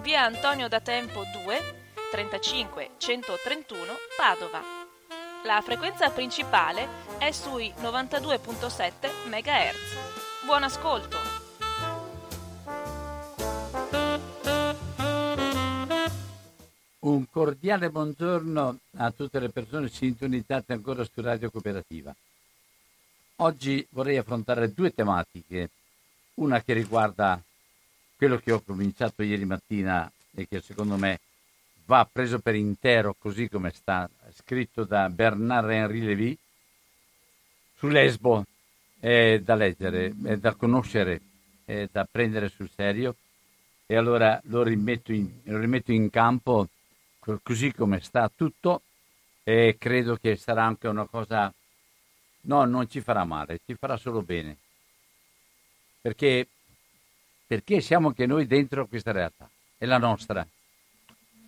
via Antonio da Tempo 2 35 131 Padova. La frequenza principale è sui 92.7 MHz. Buon ascolto! Un cordiale buongiorno a tutte le persone sintonizzate ancora su Radio Cooperativa. Oggi vorrei affrontare due tematiche, una che riguarda quello che ho cominciato ieri mattina e che secondo me va preso per intero così come sta scritto da Bernard Henri Lévy su Lesbo è da leggere, è da conoscere, è da prendere sul serio e allora lo rimetto in, lo rimetto in campo così come sta tutto e credo che sarà anche una cosa, no, non ci farà male, ci farà solo bene. Perché, perché siamo anche noi dentro questa realtà, è la nostra.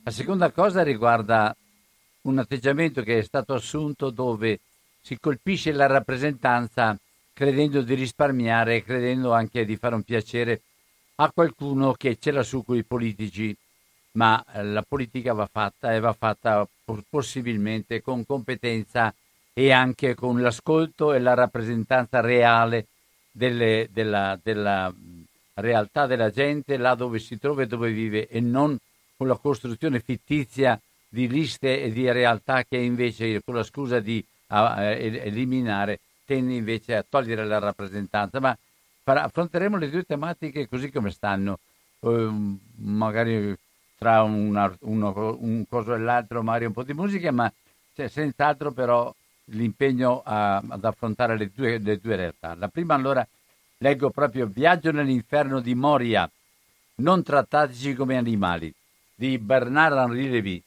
La seconda cosa riguarda un atteggiamento che è stato assunto dove si colpisce la rappresentanza credendo di risparmiare credendo anche di fare un piacere a qualcuno che ce l'ha su con i politici, ma eh, la politica va fatta e va fatta possibilmente con competenza e anche con l'ascolto e la rappresentanza reale delle, della, della realtà della gente là dove si trova e dove vive e non con la costruzione fittizia di liste e di realtà che invece con la scusa di a, eliminare tende invece a togliere la rappresentanza. Ma affronteremo le due tematiche così come stanno, eh, magari tra una, uno, un coso e l'altro, magari un po' di musica, ma c'è senz'altro però l'impegno a, ad affrontare le due, le due realtà. La prima allora leggo proprio Viaggio nell'inferno di Moria, non trattateci come animali di Bernard-Henri Lévy.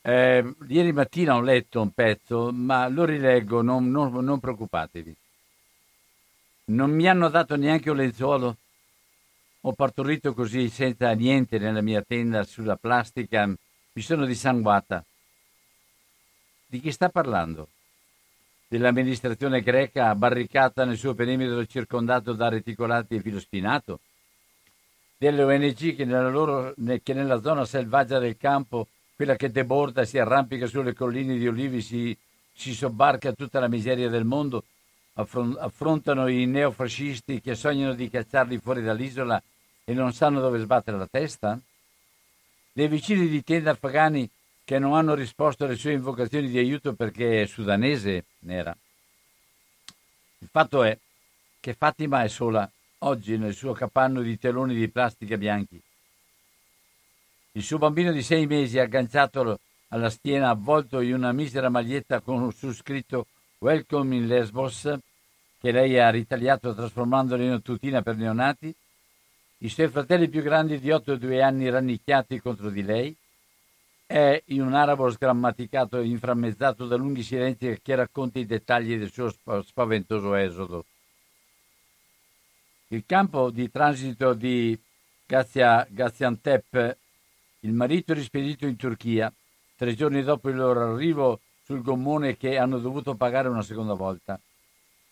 Eh, ieri mattina ho letto un pezzo, ma lo rileggo, non, non, non preoccupatevi. Non mi hanno dato neanche un lenzuolo. Ho partorito così senza niente nella mia tenda sulla plastica. Mi sono dissanguata. Di chi sta parlando? Dell'amministrazione greca barricata nel suo perimetro circondato da reticolati e filo spinato? delle ONG che nella, loro, che nella zona selvaggia del campo, quella che deborda, si arrampica sulle colline di olivi, si, si sobbarca tutta la miseria del mondo, affrontano i neofascisti che sognano di cacciarli fuori dall'isola e non sanno dove sbattere la testa? Dei vicini di tenda afghani che non hanno risposto alle sue invocazioni di aiuto perché è sudanese, nera. Il fatto è che Fatima è sola oggi nel suo capanno di teloni di plastica bianchi. Il suo bambino di sei mesi, agganciato alla schiena, avvolto in una misera maglietta con su scritto Welcome in Lesbos, che lei ha ritagliato trasformandolo in una tutina per neonati, i suoi fratelli più grandi di 8 e 2 anni rannicchiati contro di lei, è in un arabo sgrammaticato e inframmezzato da lunghi silenzi che racconta i dettagli del suo spaventoso esodo. Il campo di transito di Gazia, Gaziantep, il marito rispedito in Turchia, tre giorni dopo il loro arrivo sul gommone che hanno dovuto pagare una seconda volta.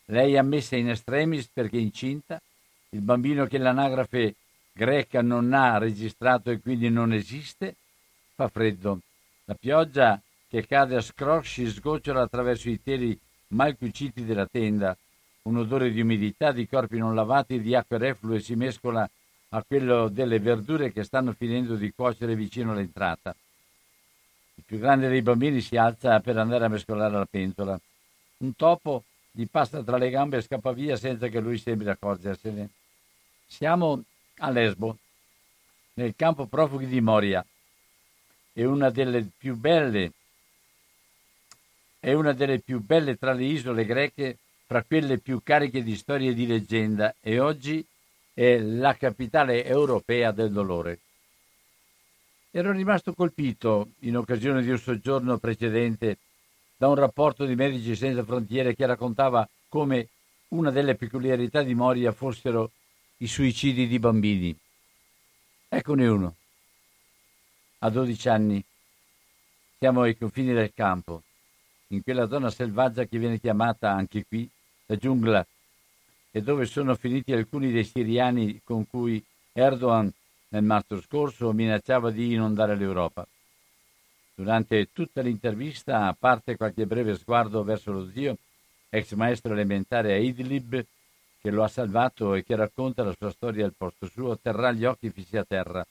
Lei è ammessa in estremis perché è incinta, il bambino che l'anagrafe greca non ha registrato e quindi non esiste, fa freddo. La pioggia che cade a scrosci sgocciola attraverso i teli mal cuciti della tenda un odore di umidità, di corpi non lavati di acque reflue si mescola a quello delle verdure che stanno finendo di cuocere vicino all'entrata. Il più grande dei bambini si alza per andare a mescolare la pentola. Un topo gli passa tra le gambe e scappa via senza che lui sembri accorgersene. Siamo a Lesbo, nel campo profughi di Moria. È una delle più belle, delle più belle tra le isole greche, fra quelle più cariche di storie e di leggenda, e oggi è la capitale europea del dolore. Ero rimasto colpito, in occasione di un soggiorno precedente, da un rapporto di Medici Senza Frontiere che raccontava come una delle peculiarità di Moria fossero i suicidi di bambini. Eccone uno. A 12 anni siamo ai confini del campo, in quella zona selvaggia che viene chiamata anche qui la giungla e dove sono finiti alcuni dei siriani con cui Erdogan nel marzo scorso minacciava di inondare l'Europa. Durante tutta l'intervista, a parte qualche breve sguardo verso lo zio, ex maestro elementare a Idlib, che lo ha salvato e che racconta la sua storia al posto suo, terrà gli occhi fissi a terra.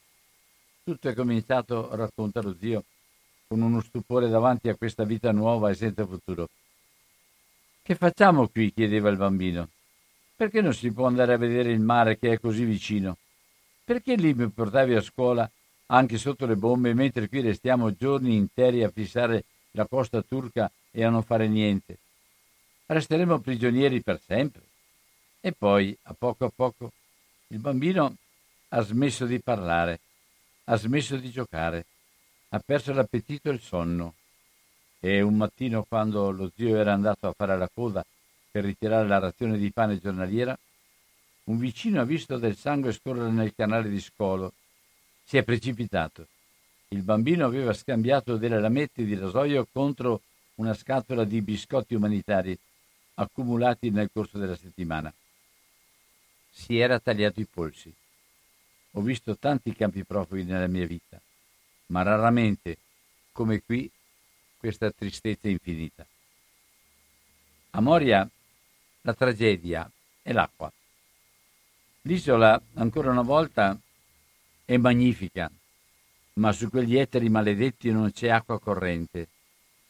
Tutto è cominciato, racconta lo zio, con uno stupore davanti a questa vita nuova e senza futuro. Che facciamo qui? chiedeva il bambino. Perché non si può andare a vedere il mare che è così vicino? Perché lì mi portavi a scuola anche sotto le bombe, mentre qui restiamo giorni interi a fissare la costa turca e a non fare niente? Resteremo prigionieri per sempre. E poi, a poco a poco, il bambino ha smesso di parlare, ha smesso di giocare, ha perso l'appetito e il sonno. E un mattino, quando lo zio era andato a fare la coda per ritirare la razione di pane giornaliera, un vicino ha visto del sangue scorrere nel canale di scolo. Si è precipitato. Il bambino aveva scambiato delle lamette di rasoio contro una scatola di biscotti umanitari accumulati nel corso della settimana si era tagliato i polsi. Ho visto tanti campi profughi nella mia vita, ma raramente, come qui, questa tristezza infinita. A Moria la tragedia è l'acqua. L'isola, ancora una volta, è magnifica, ma su quegli ettari maledetti non c'è acqua corrente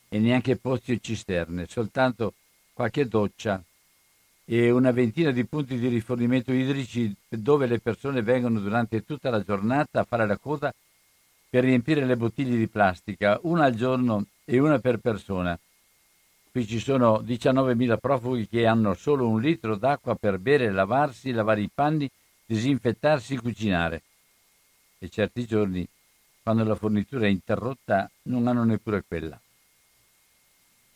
e neanche pozzi o cisterne, soltanto qualche doccia e una ventina di punti di rifornimento idrici dove le persone vengono durante tutta la giornata a fare la coda per riempire le bottiglie di plastica, una al giorno e una per persona. Qui ci sono 19.000 profughi che hanno solo un litro d'acqua per bere, lavarsi, lavare i panni, disinfettarsi, cucinare. E certi giorni, quando la fornitura è interrotta, non hanno neppure quella.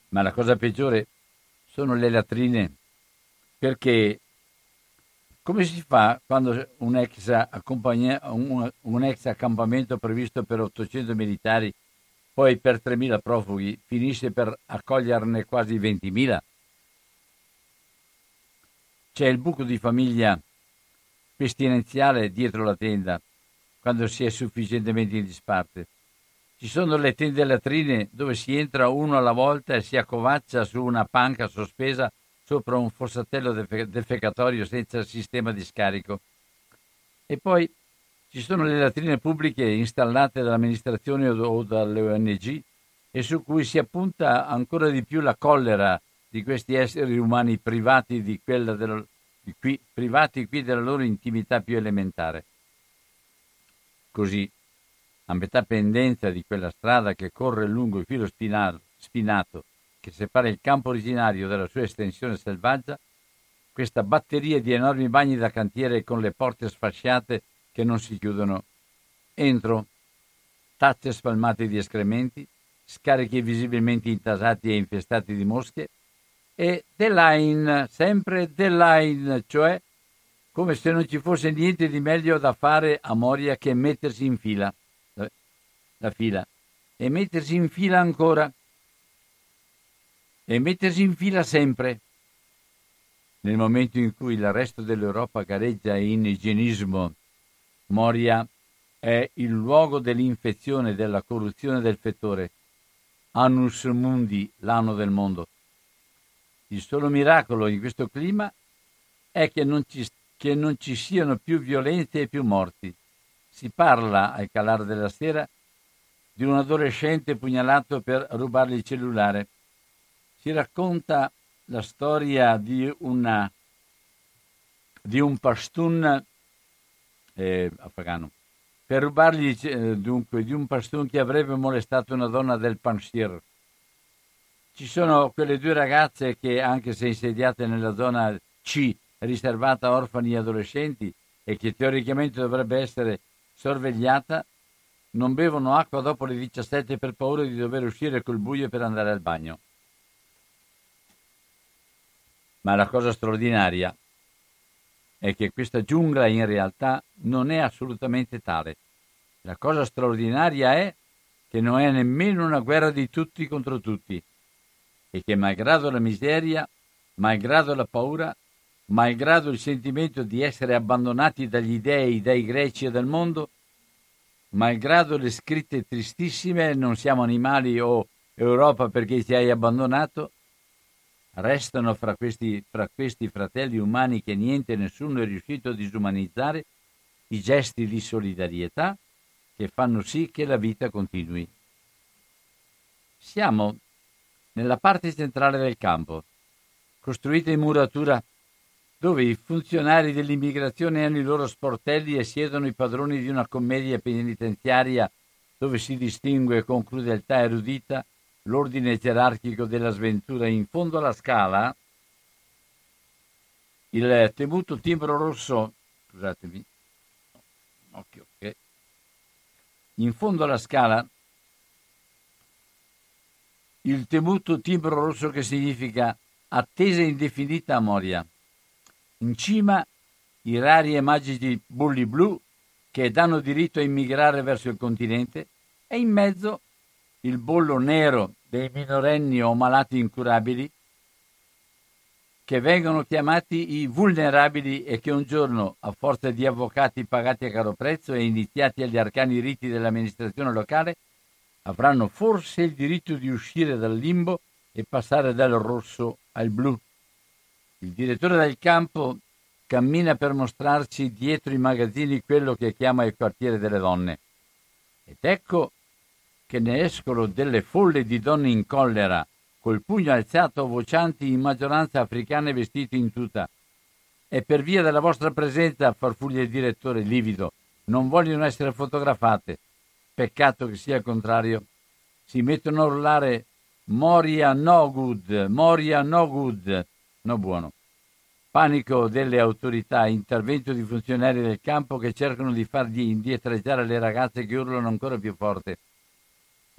Ma la cosa peggiore sono le latrine perché come si fa quando un ex, un, un ex, accampamento previsto per 800 militari, poi per 3.000 profughi, finisce per accoglierne quasi 20.000? C'è il buco di famiglia pestilenziale dietro la tenda, quando si è sufficientemente in disparte. Ci sono le tende latrine dove si entra uno alla volta e si accovaccia su una panca sospesa sopra un fossatello defecatorio senza sistema di scarico. E poi ci sono le latrine pubbliche installate dall'amministrazione o dalle ONG e su cui si appunta ancora di più la collera di questi esseri umani privati, di della, di qui, privati qui della loro intimità più elementare. Così, a metà pendenza di quella strada che corre lungo il filo spinato, spinato che separa il campo originario dalla sua estensione selvaggia, questa batteria di enormi bagni da cantiere con le porte sfasciate che non si chiudono. Entro, tazze spalmate di escrementi, scarichi visibilmente intasati e infestati di mosche, e The Line, sempre The Line, cioè come se non ci fosse niente di meglio da fare a Moria che mettersi in fila, la fila, e mettersi in fila ancora, e mettersi in fila sempre. Nel momento in cui il resto dell'Europa gareggia in igienismo, Moria è il luogo dell'infezione, della corruzione del fettore. Annus Mundi, l'anno del mondo. Il solo miracolo in questo clima è che non ci, che non ci siano più violenze e più morti. Si parla, al calare della sera, di un adolescente pugnalato per rubargli il cellulare. Si racconta la storia di, una, di un pashtun eh, afghano per rubargli eh, dunque di un pashtun che avrebbe molestato una donna del Panshir. Ci sono quelle due ragazze che, anche se insediate nella zona C, riservata a orfani e adolescenti e che teoricamente dovrebbe essere sorvegliata, non bevono acqua dopo le 17 per paura di dover uscire col buio per andare al bagno. Ma la cosa straordinaria è che questa giungla in realtà non è assolutamente tale. La cosa straordinaria è che non è nemmeno una guerra di tutti contro tutti e che malgrado la miseria, malgrado la paura, malgrado il sentimento di essere abbandonati dagli dei, dai greci e dal mondo, malgrado le scritte tristissime, non siamo animali o Europa perché ti hai abbandonato, restano fra questi, fra questi fratelli umani che niente e nessuno è riuscito a disumanizzare i gesti di solidarietà che fanno sì che la vita continui. Siamo nella parte centrale del campo, costruita in muratura dove i funzionari dell'immigrazione hanno i loro sportelli e siedono i padroni di una commedia penitenziaria dove si distingue con crudeltà erudita l'ordine gerarchico della sventura. In fondo alla scala, il temuto timbro rosso, scusatemi, occhio, okay. in fondo alla scala, il temuto timbro rosso che significa attesa indefinita a Moria in cima i rari e magici bulli blu che danno diritto a immigrare verso il continente e in mezzo il bollo nero dei minorenni o malati incurabili che vengono chiamati i vulnerabili e che un giorno, a forza di avvocati pagati a caro prezzo e iniziati agli arcani riti dell'amministrazione locale, avranno forse il diritto di uscire dal limbo e passare dal rosso al blu. Il direttore del campo cammina per mostrarci dietro i magazzini quello che chiama il quartiere delle donne. Ed ecco che ne escono delle folle di donne in collera, col pugno alzato, vocianti in maggioranza africane vestite in tuta. E per via della vostra presenza, farfuglia il direttore livido, non vogliono essere fotografate. Peccato che sia il contrario. Si mettono a urlare Moria no good, Moria no good no buono. Panico delle autorità, intervento di funzionari del campo che cercano di fargli indietreggiare le ragazze che urlano ancora più forte.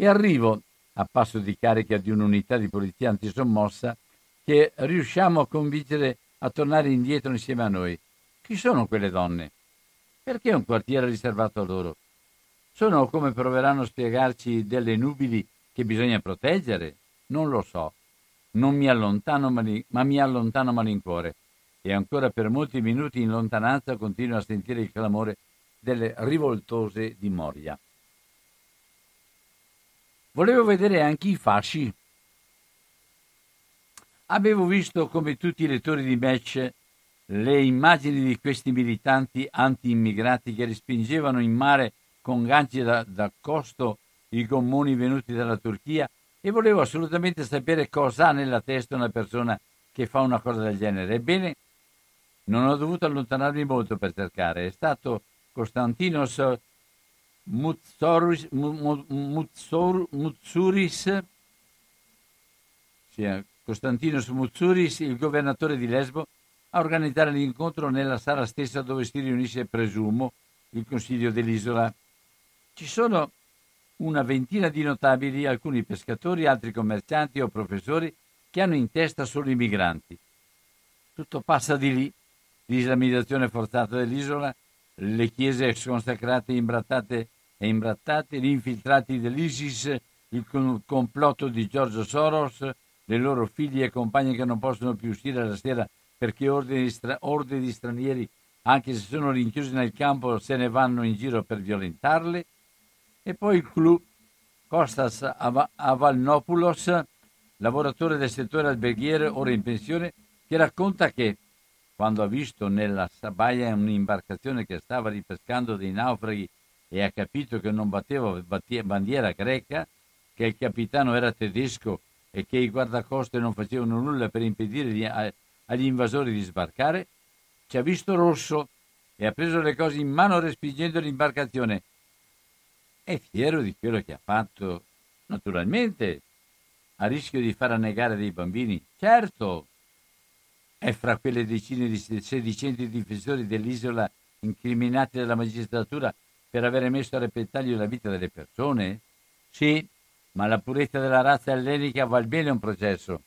E arrivo, a passo di carica di un'unità di polizia antisommossa, che riusciamo a convincere a tornare indietro insieme a noi. Chi sono quelle donne? Perché un quartiere riservato a loro? Sono, come proveranno a spiegarci, delle nubili che bisogna proteggere? Non lo so non mi allontano, ma mi allontano malincuore e ancora per molti minuti in lontananza continuo a sentire il clamore delle rivoltose di Moria. Volevo vedere anche i fasci. Avevo visto, come tutti i lettori di Match, le immagini di questi militanti anti-immigrati che respingevano in mare con ganci da, da costo i gommoni venuti dalla Turchia e volevo assolutamente sapere cosa ha nella testa una persona che fa una cosa del genere. Ebbene, non ho dovuto allontanarmi molto per cercare. È stato Costantinos Mutsuris, Mutsuris sì, Costantinos Mutsuris, il governatore di Lesbo, a organizzare l'incontro nella sala stessa dove si riunisce, presumo, il consiglio dell'isola. Ci sono una ventina di notabili, alcuni pescatori, altri commercianti o professori che hanno in testa solo i migranti. Tutto passa di lì, l'islamizzazione forzata dell'isola, le chiese sconsacrate imbrattate e imbrattate, gli infiltrati dell'ISIS, il complotto di Giorgio Soros, le loro figlie e compagne che non possono più uscire la sera perché ordini di, stranieri, anche se sono rinchiusi nel campo, se ne vanno in giro per violentarle, e poi il clou Kostas Avalnopoulos, lavoratore del settore alberghiere, ora in pensione, che racconta che quando ha visto nella baia un'imbarcazione che stava ripescando dei naufraghi e ha capito che non batteva bandiera greca, che il capitano era tedesco e che i guardacoste non facevano nulla per impedire agli invasori di sbarcare, ci ha visto rosso e ha preso le cose in mano respingendo l'imbarcazione. È fiero di quello che ha fatto, naturalmente, a rischio di far annegare dei bambini. Certo, è fra quelle decine di sedicenti difensori dell'isola incriminati dalla magistratura per aver messo a repentaglio la vita delle persone? Sì, ma la purezza della razza ellenica val bene un processo.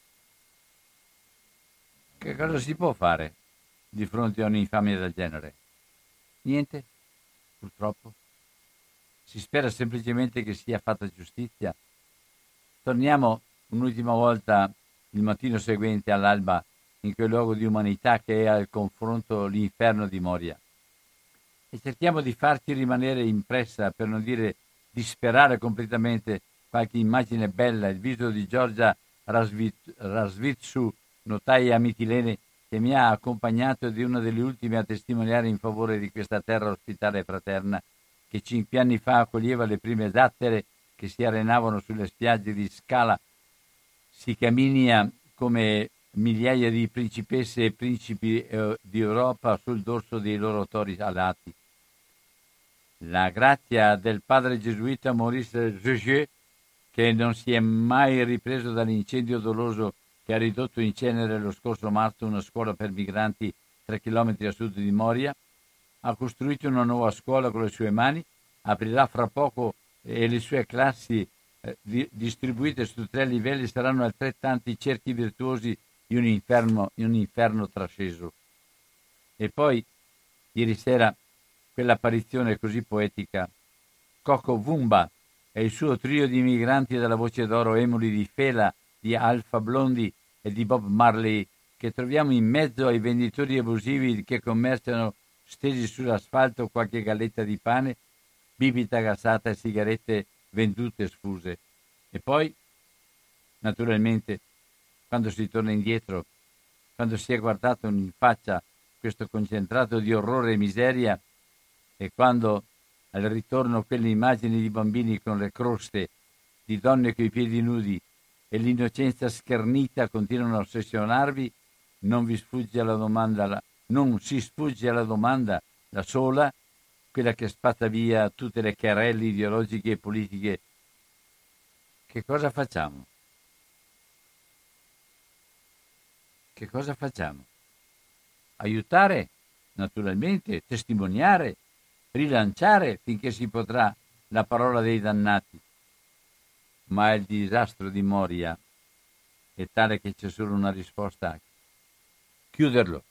Che cosa si può fare di fronte a un'infamia del genere? Niente, purtroppo. Si spera semplicemente che sia fatta giustizia. Torniamo un'ultima volta il mattino seguente all'alba in quel luogo di umanità che è al confronto l'inferno di Moria. E cerchiamo di farci rimanere impressa, per non dire disperare completamente, qualche immagine bella, il viso di Giorgia Rasvitsu, notaia mitilene, che mi ha accompagnato di una delle ultime a testimoniare in favore di questa terra ospitale e fraterna, che cinque anni fa accoglieva le prime zattere che si arenavano sulle spiagge di Scala Sicaminia come migliaia di principesse e principi eh, di Europa sul dorso dei loro tori alati. La grazia del padre gesuita Maurice Roger, che non si è mai ripreso dall'incendio doloso che ha ridotto in cenere lo scorso marzo una scuola per migranti tre chilometri a sud di Moria, ha costruito una nuova scuola con le sue mani, aprirà fra poco e le sue classi eh, di, distribuite su tre livelli saranno altrettanti cerchi virtuosi in un inferno, in un inferno trasceso. E poi, ieri sera, quell'apparizione così poetica, Coco Vumba e il suo trio di migranti dalla voce d'oro emuli di Fela, di Alfa Blondi e di Bob Marley, che troviamo in mezzo ai venditori abusivi che commerciano stesi sull'asfalto qualche galletta di pane, bibita gassata e sigarette vendute sfuse. E poi, naturalmente, quando si torna indietro, quando si è guardato in faccia questo concentrato di orrore e miseria e quando al ritorno quelle immagini di bambini con le croste, di donne coi piedi nudi e l'innocenza schernita continuano a ossessionarvi, non vi sfugge alla domanda, non si sfugge alla domanda la sola, quella che spazza via tutte le querelle ideologiche e politiche. Che cosa facciamo? che cosa facciamo? Aiutare, naturalmente, testimoniare, rilanciare finché si potrà la parola dei dannati. Ma il disastro di Moria è tale che c'è solo una risposta. Chiuderlo.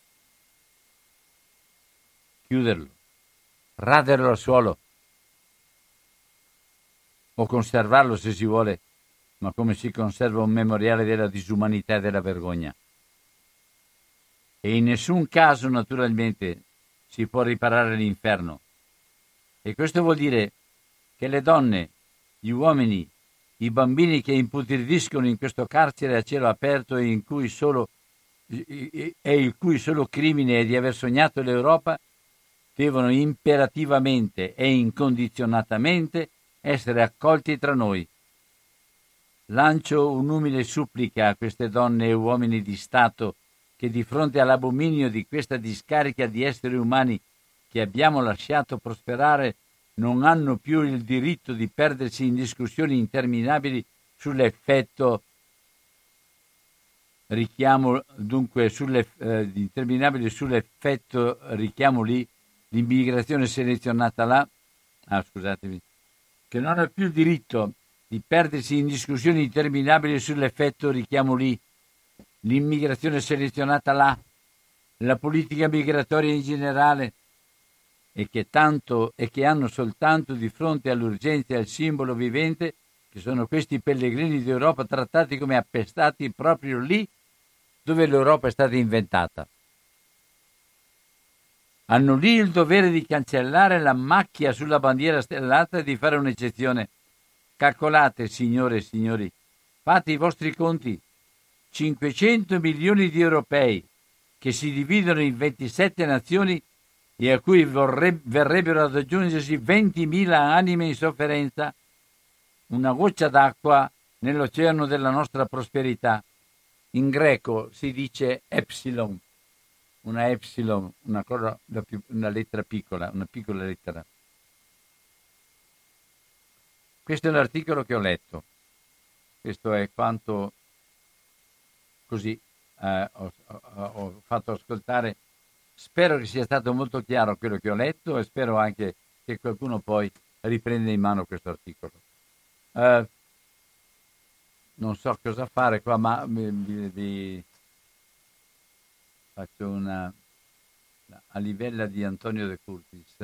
Chiuderlo. Raderlo al suolo. O conservarlo se si vuole, ma come si conserva un memoriale della disumanità e della vergogna e in nessun caso naturalmente si può riparare l'inferno. E questo vuol dire che le donne, gli uomini, i bambini che imputiridiscono in questo carcere a cielo aperto e, cui solo, e il cui solo crimine è di aver sognato l'Europa, devono imperativamente e incondizionatamente essere accolti tra noi. Lancio un'umile supplica a queste donne e uomini di Stato che di fronte all'abominio di questa discarica di esseri umani che abbiamo lasciato prosperare non hanno più il diritto di perdersi in discussioni interminabili sull'effetto richiamo dunque sulle, eh, interminabili sull'effetto richiamo lì l'immigrazione selezionata là ah, scusatemi che non ha più il diritto di perdersi in discussioni interminabili sull'effetto richiamo lì l'immigrazione selezionata là, la politica migratoria in generale, e che, tanto, e che hanno soltanto di fronte all'urgenza e al simbolo vivente, che sono questi pellegrini d'Europa trattati come appestati proprio lì dove l'Europa è stata inventata. Hanno lì il dovere di cancellare la macchia sulla bandiera stellata e di fare un'eccezione. Calcolate, signore e signori, fate i vostri conti 500 milioni di europei, che si dividono in 27 nazioni e a cui vorreb- verrebbero ad aggiungersi 20.000 anime in sofferenza, una goccia d'acqua nell'oceano della nostra prosperità. In greco si dice epsilon, una epsilon, una, cosa, una lettera piccola, una piccola lettera. Questo è l'articolo che ho letto. Questo è quanto così eh, ho, ho, ho, fatto ascoltare. Spero che sia stato molto chiaro quello che ho letto e spero anche che qualcuno poi riprenda in mano questo articolo. Eh, non so cosa fare qua, ma vi, vi faccio una a livello di Antonio De Curtis.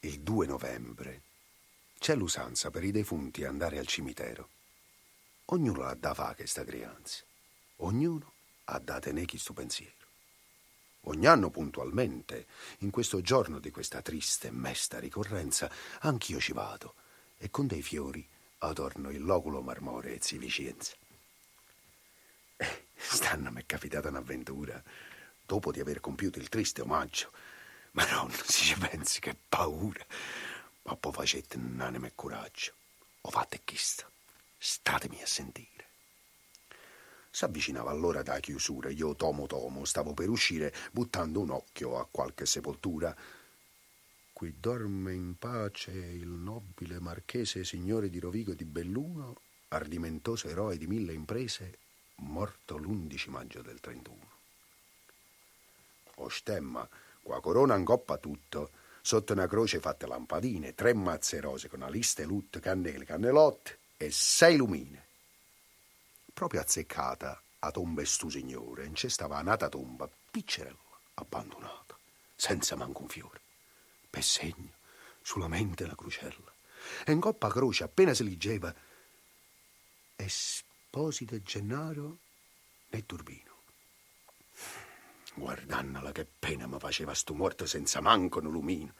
Il 2 novembre c'è l'usanza per i defunti andare al cimitero. Ognuno ha da fare questa creanza. Ognuno ha da tenere sto pensiero. Ogni anno puntualmente, in questo giorno di questa triste e mesta ricorrenza, anch'io ci vado e con dei fiori adorno il loculo marmoreo e Vicenza. Eh, stanno mi è capitata un'avventura dopo di aver compiuto il triste omaggio. Ma non si ci pensi che paura. Ma poi facete un'anima e coraggio. Ho fatto chista. Statemi a sentire. S'avvicinava allora da chiusura. Io, tomo tomo, stavo per uscire, buttando un occhio a qualche sepoltura. Qui dorme in pace il nobile marchese signore di Rovigo di Belluno, ardimentoso eroe di mille imprese, morto l'11 maggio del 31. O stemma, qua corona ingoppa tutto, sotto una croce fatte lampadine, tre mazze rose con aliste, lut, cannelle, cannelotte, e sei lumine. Proprio azzeccata a tomba stu signore, in stava nata tomba, piccerella, abbandonata, senza manco un fiore. Per segno, solamente la crucella. E in coppa croce, appena si leggeva, Esposito Gennaro e Turbino. Guardandola che pena mi faceva sto morto senza manco un lumino.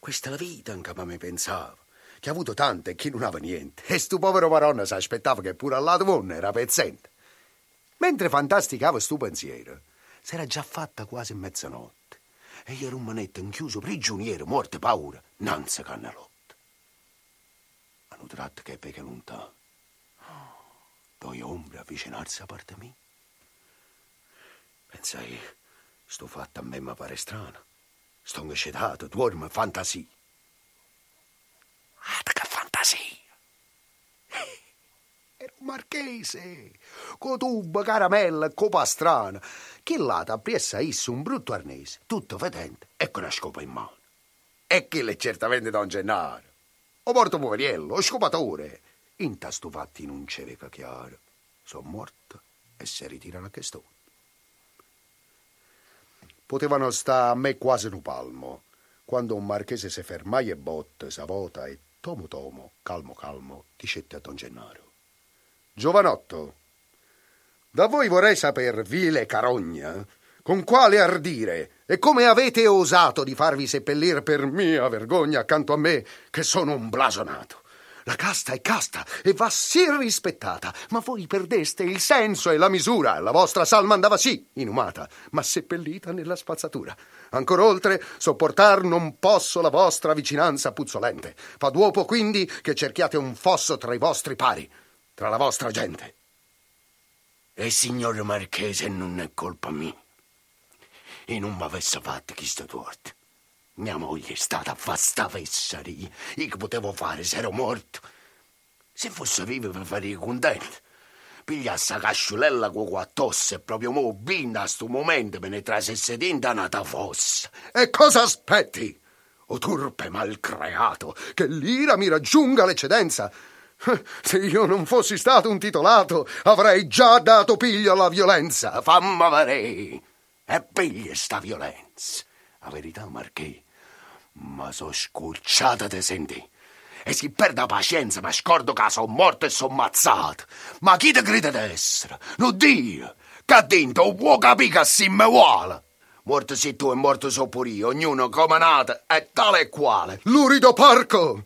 Questa è la vita anche a me pensava che ha avuto tante e chi non aveva niente. E sto povero maronna si aspettava che pure al lato buono era pezzente. Mentre fantasticava sto pensiero, si era già fatta quasi mezzanotte. E io ero un manetto inchiuso prigioniero, morte paura, nanza cannalotte. Hanno tratto che pecca lontano. Due ombre avvicinarsi a parte mia. Pensai, sto fatto a me mi pare strano. Sto incitato, dormo, fantasia. Ah, che fantasia! Era un marchese, con tuba, caramella copa strana, che là appresso a isso un brutto arnese, tutto fedente e con una scopa in mano. E che è certamente Don Gennaro. O morto poveriello, o scopatore. In tasto fatti non c'è veca chiaro. Sono morto e si ritirano a che sto. Potevano sta a me quasi un palmo, quando un marchese si fermai e botte, savota e Tomo Tomo, calmo calmo, dicette a Don Gennaro. Giovanotto, da voi vorrei saper, vile carogna, con quale ardire e come avete osato di farvi seppellir per mia vergogna accanto a me, che sono un blasonato. La casta è casta e va sì rispettata, ma voi perdeste il senso e la misura. La vostra salma andava sì inumata, ma seppellita nella spazzatura. Ancora oltre, sopportar non posso la vostra vicinanza puzzolente. Fa duopo quindi che cerchiate un fosso tra i vostri pari, tra la vostra gente. E signor Marchese non è colpa mia. E non m'avesse fatto chi sto torto. Mia moglie è stata affasta fessari. Io che potevo fare se ero morto? Se fosse vivo mi farei contento. Pigliassa casciulella con quattro e proprio mo binda a sto momento me ne trasesse tinta nata fossa. E cosa aspetti? O turpe malcreato, che l'ira mi raggiunga l'eccedenza. Se io non fossi stato un titolato, avrei già dato piglio alla violenza. Famma vedere. E piglia sta violenza. La verità, Marchè, ma so scurciata te senti. E si perde pazienza, ma scordo che sono morto e sono ammazzato. Ma chi te crede di essere? Non Dio! Che dentro può capire che si me vuole. Morto sei tu e morto so pure io, ognuno come nato è tale e quale. Lurido parco!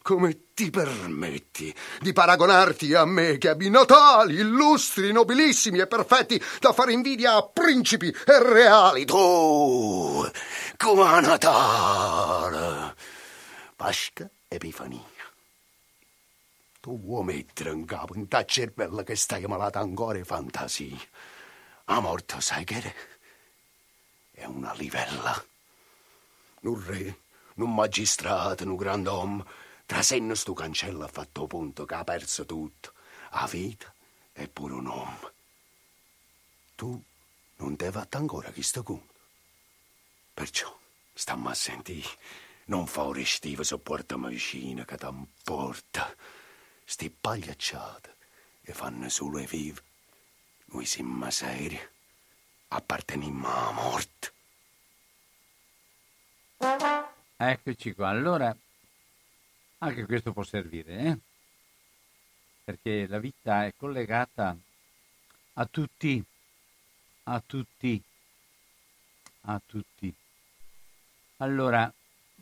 Come ti permetti di paragonarti a me che abbi natali illustri, nobilissimi e perfetti da fare invidia a principi e reali? Tu, come Natale, Pasqua, Epifania. Tu vuoi mettere in capo in ta cervello che stai malata ancora di fantasia. A morte, sai che? È una livella. Un re, un magistrato, un grand'uomo Trasenno sto cancello ha fatto punto che ha perso tutto, la vita e pure un uomo. Tu non ti hai fatto ancora questo conto. Perciò stammi a sentire, non fa ore estive sopportami vicino che ti porta. Sti pagliacciate e fanno solo e vive. Noi siamo seri, apparteniamo alla morte. Eccoci qua, allora anche questo può servire, eh? perché la vita è collegata a tutti, a tutti, a tutti. Allora,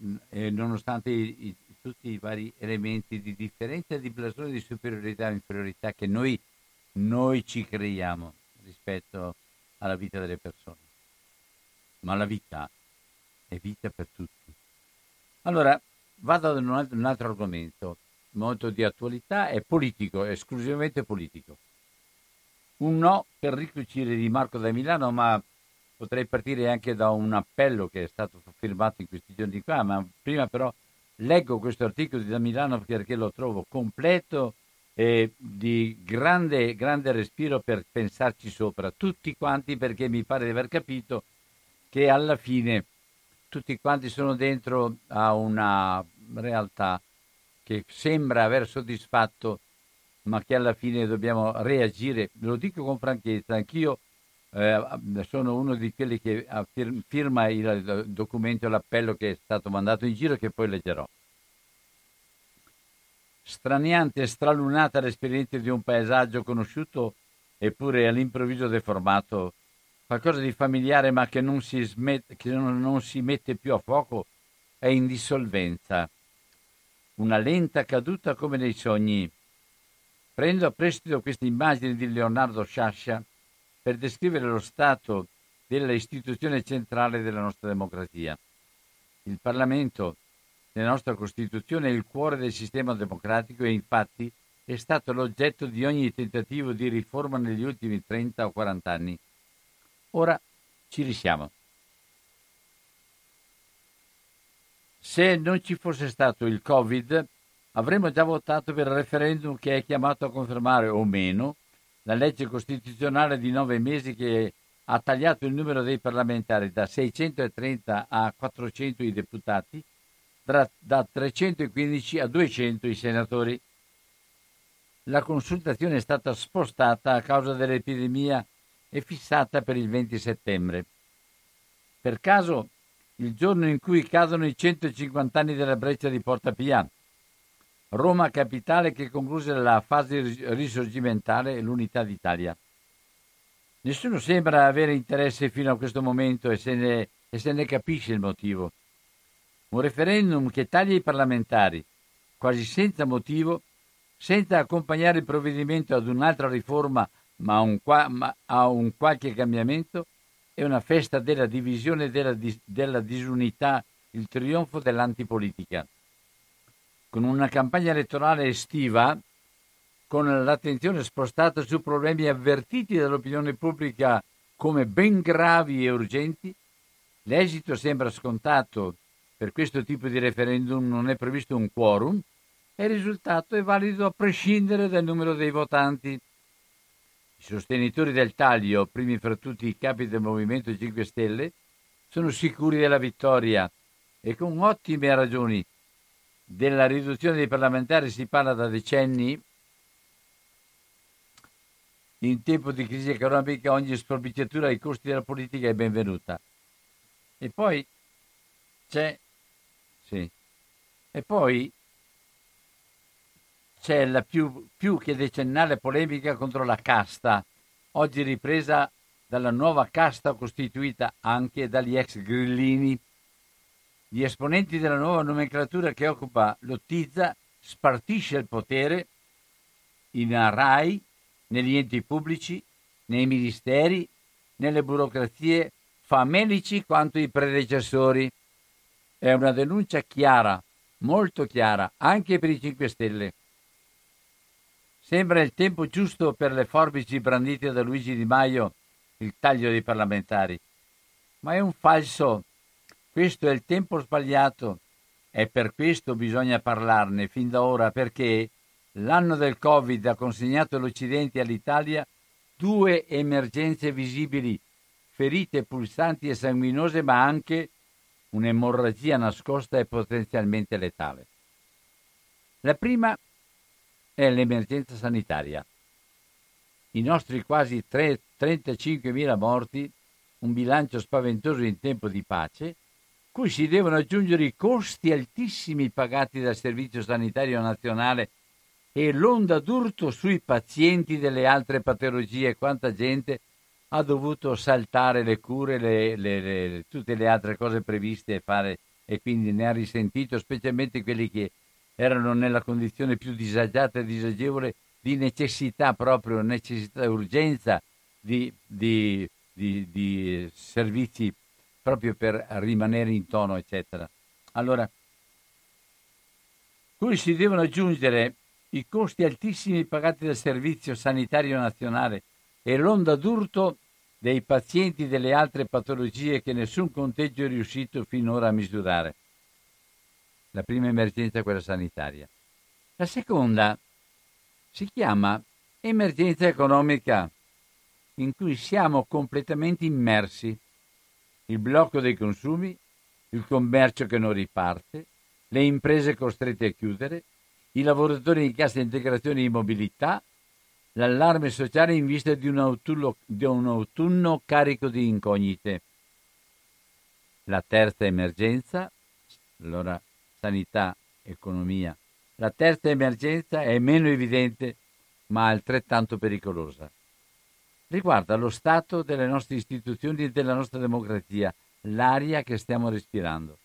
mm, eh, nonostante i, i, tutti i vari elementi di differenza, di blasone, di superiorità e inferiorità che noi, noi ci creiamo rispetto alla vita delle persone, ma la vita è vita per tutti. Allora, Vado ad un altro, un altro argomento molto di attualità, è politico, è esclusivamente politico. Un no per ricucire di Marco da Milano, ma potrei partire anche da un appello che è stato firmato in questi giorni qua, ma prima però leggo questo articolo di da Milano perché lo trovo completo e di grande, grande respiro per pensarci sopra, tutti quanti perché mi pare di aver capito che alla fine tutti quanti sono dentro a una realtà che sembra aver soddisfatto, ma che alla fine dobbiamo reagire. Lo dico con franchezza, anch'io eh, sono uno di quelli che firma il documento, l'appello che è stato mandato in giro, che poi leggerò. Straniante e stralunata l'esperienza di un paesaggio conosciuto eppure all'improvviso deformato, qualcosa di familiare ma che non si, smette, che non, si mette più a fuoco, è indissolvenza una lenta caduta come nei sogni. Prendo a prestito questa immagine di Leonardo Sciascia per descrivere lo stato della istituzione centrale della nostra democrazia. Il Parlamento, nella nostra Costituzione, è il cuore del sistema democratico e infatti è stato l'oggetto di ogni tentativo di riforma negli ultimi 30 o 40 anni. Ora ci risiamo. Se non ci fosse stato il Covid, avremmo già votato per il referendum che è chiamato a confermare o meno la legge costituzionale di nove mesi che ha tagliato il numero dei parlamentari da 630 a 400 i deputati, da, da 315 a 200 i senatori. La consultazione è stata spostata a causa dell'epidemia e fissata per il 20 settembre. Per caso il giorno in cui cadono i 150 anni della breccia di Porta Pia. Roma capitale che concluse la fase risorgimentale e l'unità d'Italia. Nessuno sembra avere interesse fino a questo momento e se ne, e se ne capisce il motivo. Un referendum che taglia i parlamentari, quasi senza motivo, senza accompagnare il provvedimento ad un'altra riforma ma un, ma a un qualche cambiamento, è una festa della divisione e della, della disunità, il trionfo dell'antipolitica. Con una campagna elettorale estiva, con l'attenzione spostata su problemi avvertiti dall'opinione pubblica come ben gravi e urgenti, l'esito sembra scontato. Per questo tipo di referendum non è previsto un quorum e il risultato è valido a prescindere dal numero dei votanti. I sostenitori del taglio, primi fra tutti i capi del Movimento 5 Stelle, sono sicuri della vittoria e con ottime ragioni. Della riduzione dei parlamentari si parla da decenni. In tempo di crisi economica ogni sforbiciatura ai costi della politica è benvenuta. E poi c'è, sì, e poi c'è la più, più che decennale polemica contro la casta, oggi ripresa dalla nuova casta costituita anche dagli ex grillini. Gli esponenti della nuova nomenclatura che occupa Lottizza spartisce il potere in RAI, negli enti pubblici, nei ministeri, nelle burocrazie famelici quanto i predecessori. È una denuncia chiara, molto chiara, anche per i 5 Stelle. Sembra il tempo giusto per le forbici brandite da Luigi Di Maio, il taglio dei parlamentari. Ma è un falso. Questo è il tempo sbagliato e per questo bisogna parlarne fin da ora perché l'anno del Covid ha consegnato all'Occidente e all'Italia due emergenze visibili ferite pulsanti e sanguinose, ma anche un'emorragia nascosta e potenzialmente letale. La prima è l'emergenza sanitaria. I nostri quasi 3, 35.000 morti, un bilancio spaventoso in tempo di pace, cui si devono aggiungere i costi altissimi pagati dal Servizio Sanitario Nazionale e l'onda d'urto sui pazienti delle altre patologie. Quanta gente ha dovuto saltare le cure, le, le, le, tutte le altre cose previste e fare e quindi ne ha risentito, specialmente quelli che erano nella condizione più disagiata e disagevole di necessità proprio, necessità e urgenza di, di, di, di, servizi proprio per rimanere in tono, eccetera. Allora, cui si devono aggiungere i costi altissimi pagati dal Servizio Sanitario Nazionale e l'onda d'urto dei pazienti delle altre patologie che nessun conteggio è riuscito finora a misurare. La prima emergenza è quella sanitaria. La seconda si chiama emergenza economica, in cui siamo completamente immersi. Il blocco dei consumi, il commercio che non riparte, le imprese costrette a chiudere, i lavoratori in cassa integrazione e mobilità, l'allarme sociale in vista di un, autunno, di un autunno carico di incognite. La terza emergenza, allora sanità, economia. La terza emergenza è meno evidente ma altrettanto pericolosa. Riguarda lo stato delle nostre istituzioni e della nostra democrazia, l'aria che stiamo respirando.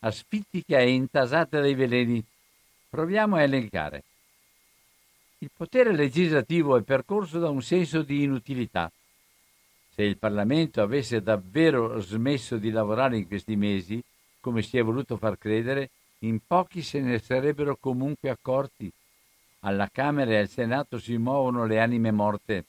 Asfittica e intasata dai veleni. Proviamo a elencare. Il potere legislativo è percorso da un senso di inutilità. Se il Parlamento avesse davvero smesso di lavorare in questi mesi, come si è voluto far credere, in pochi se ne sarebbero comunque accorti. Alla Camera e al Senato si muovono le anime morte,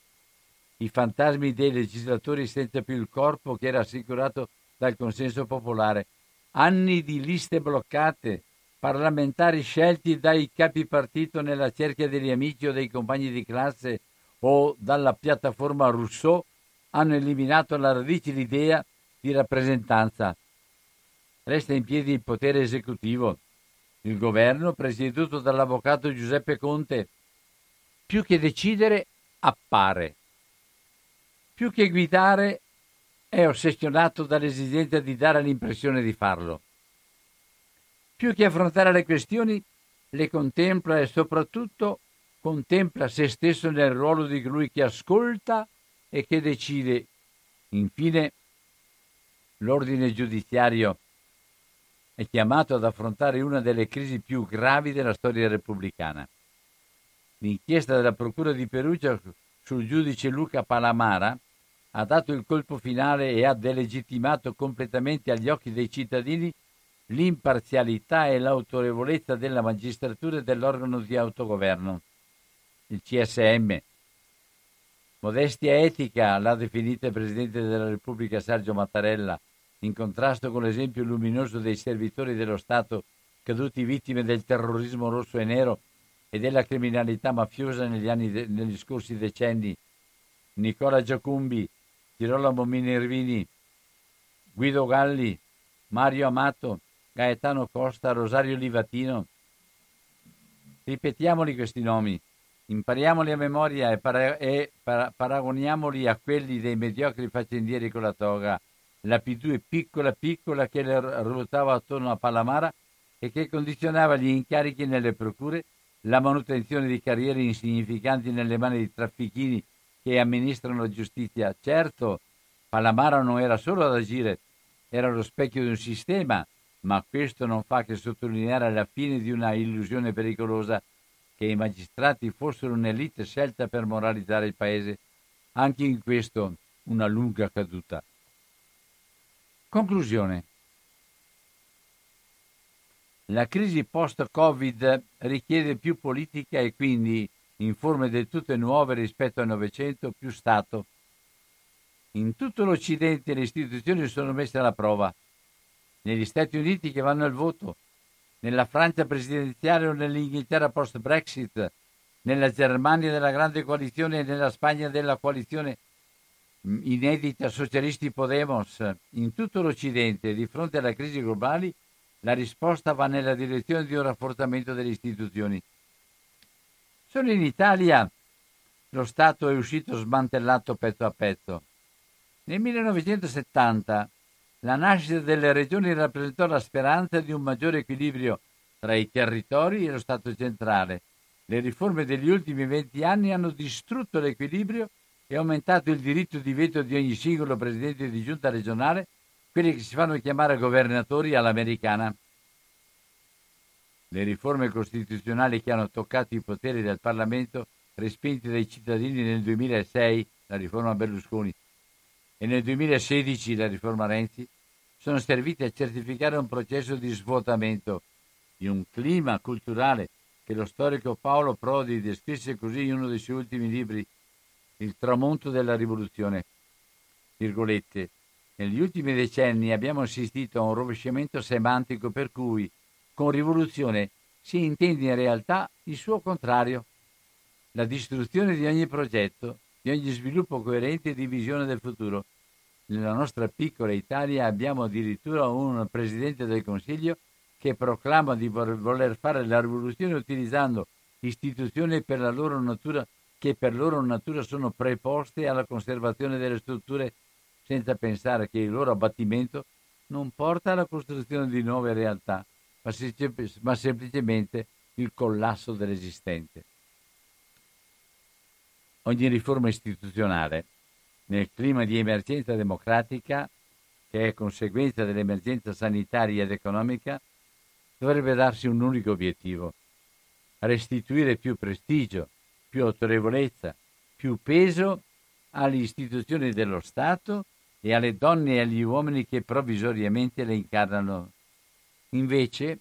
i fantasmi dei legislatori senza più il corpo che era assicurato dal consenso popolare, anni di liste bloccate, parlamentari scelti dai capi partito nella cerchia degli amici o dei compagni di classe o dalla piattaforma Rousseau hanno eliminato alla radice l'idea di rappresentanza. Resta in piedi il potere esecutivo, il governo presieduto dall'avvocato Giuseppe Conte. Più che decidere, appare. Più che guidare, è ossessionato dall'esigenza di dare l'impressione di farlo. Più che affrontare le questioni, le contempla e soprattutto contempla se stesso nel ruolo di colui che ascolta e che decide. Infine, l'ordine giudiziario è chiamato ad affrontare una delle crisi più gravi della storia repubblicana. L'inchiesta della Procura di Perugia sul giudice Luca Palamara ha dato il colpo finale e ha delegittimato completamente agli occhi dei cittadini l'imparzialità e l'autorevolezza della magistratura e dell'organo di autogoverno, il CSM. Modestia etica l'ha definita il Presidente della Repubblica Sergio Mattarella, in contrasto con l'esempio luminoso dei servitori dello Stato caduti vittime del terrorismo rosso e nero e della criminalità mafiosa negli, anni de- negli scorsi decenni. Nicola Giacumbi, Girolamo Minervini, Guido Galli, Mario Amato, Gaetano Costa, Rosario Livatino. Ripetiamoli questi nomi, impariamoli a memoria e, para- e para- paragoniamoli a quelli dei mediocri faccendieri con la toga, la P2 piccola piccola che ruotava attorno a Palamara e che condizionava gli incarichi nelle procure, la manutenzione di carriere insignificanti nelle mani di traffichini che amministrano la giustizia. Certo, Palamara non era solo ad agire, era lo specchio di un sistema ma questo non fa che sottolineare la fine di una illusione pericolosa che i magistrati fossero un'elite scelta per moralizzare il paese. Anche in questo una lunga caduta. Conclusione. La crisi post-Covid richiede più politica e quindi, in forme del tutto nuove rispetto al Novecento, più Stato. In tutto l'Occidente le istituzioni sono messe alla prova. Negli Stati Uniti che vanno al voto, nella Francia presidenziale o nell'Inghilterra post-Brexit, nella Germania della grande coalizione e nella Spagna della coalizione inedita Socialisti Podemos, in tutto l'Occidente, di fronte alle crisi globali, la risposta va nella direzione di un rafforzamento delle istituzioni. Solo in Italia lo Stato è uscito smantellato pezzo a pezzo. Nel 1970 la nascita delle regioni rappresentò la speranza di un maggiore equilibrio tra i territori e lo Stato centrale. Le riforme degli ultimi venti anni hanno distrutto l'equilibrio e aumentato il diritto di veto di ogni singolo presidente di giunta regionale, quelli che si fanno chiamare governatori all'americana. Le riforme costituzionali che hanno toccato i poteri del Parlamento, respinti dai cittadini nel 2006, la riforma Berlusconi, e nel 2016, la riforma Renzi, sono servite a certificare un processo di svuotamento di un clima culturale che lo storico Paolo Prodi descrisse così in uno dei suoi ultimi libri, Il tramonto della rivoluzione. Virgolette. Negli ultimi decenni abbiamo assistito a un rovesciamento semantico per cui con rivoluzione si intende in realtà il suo contrario, la distruzione di ogni progetto, di ogni sviluppo coerente di visione del futuro. Nella nostra piccola Italia abbiamo addirittura un Presidente del Consiglio che proclama di voler fare la rivoluzione utilizzando istituzioni per natura, che per loro natura sono preposte alla conservazione delle strutture senza pensare che il loro abbattimento non porta alla costruzione di nuove realtà, ma, ma semplicemente il collasso dell'esistente. Ogni riforma istituzionale, nel clima di emergenza democratica, che è conseguenza dell'emergenza sanitaria ed economica, dovrebbe darsi un unico obiettivo, restituire più prestigio, più autorevolezza, più peso alle istituzioni dello Stato e alle donne e agli uomini che provvisoriamente le incarnano Invece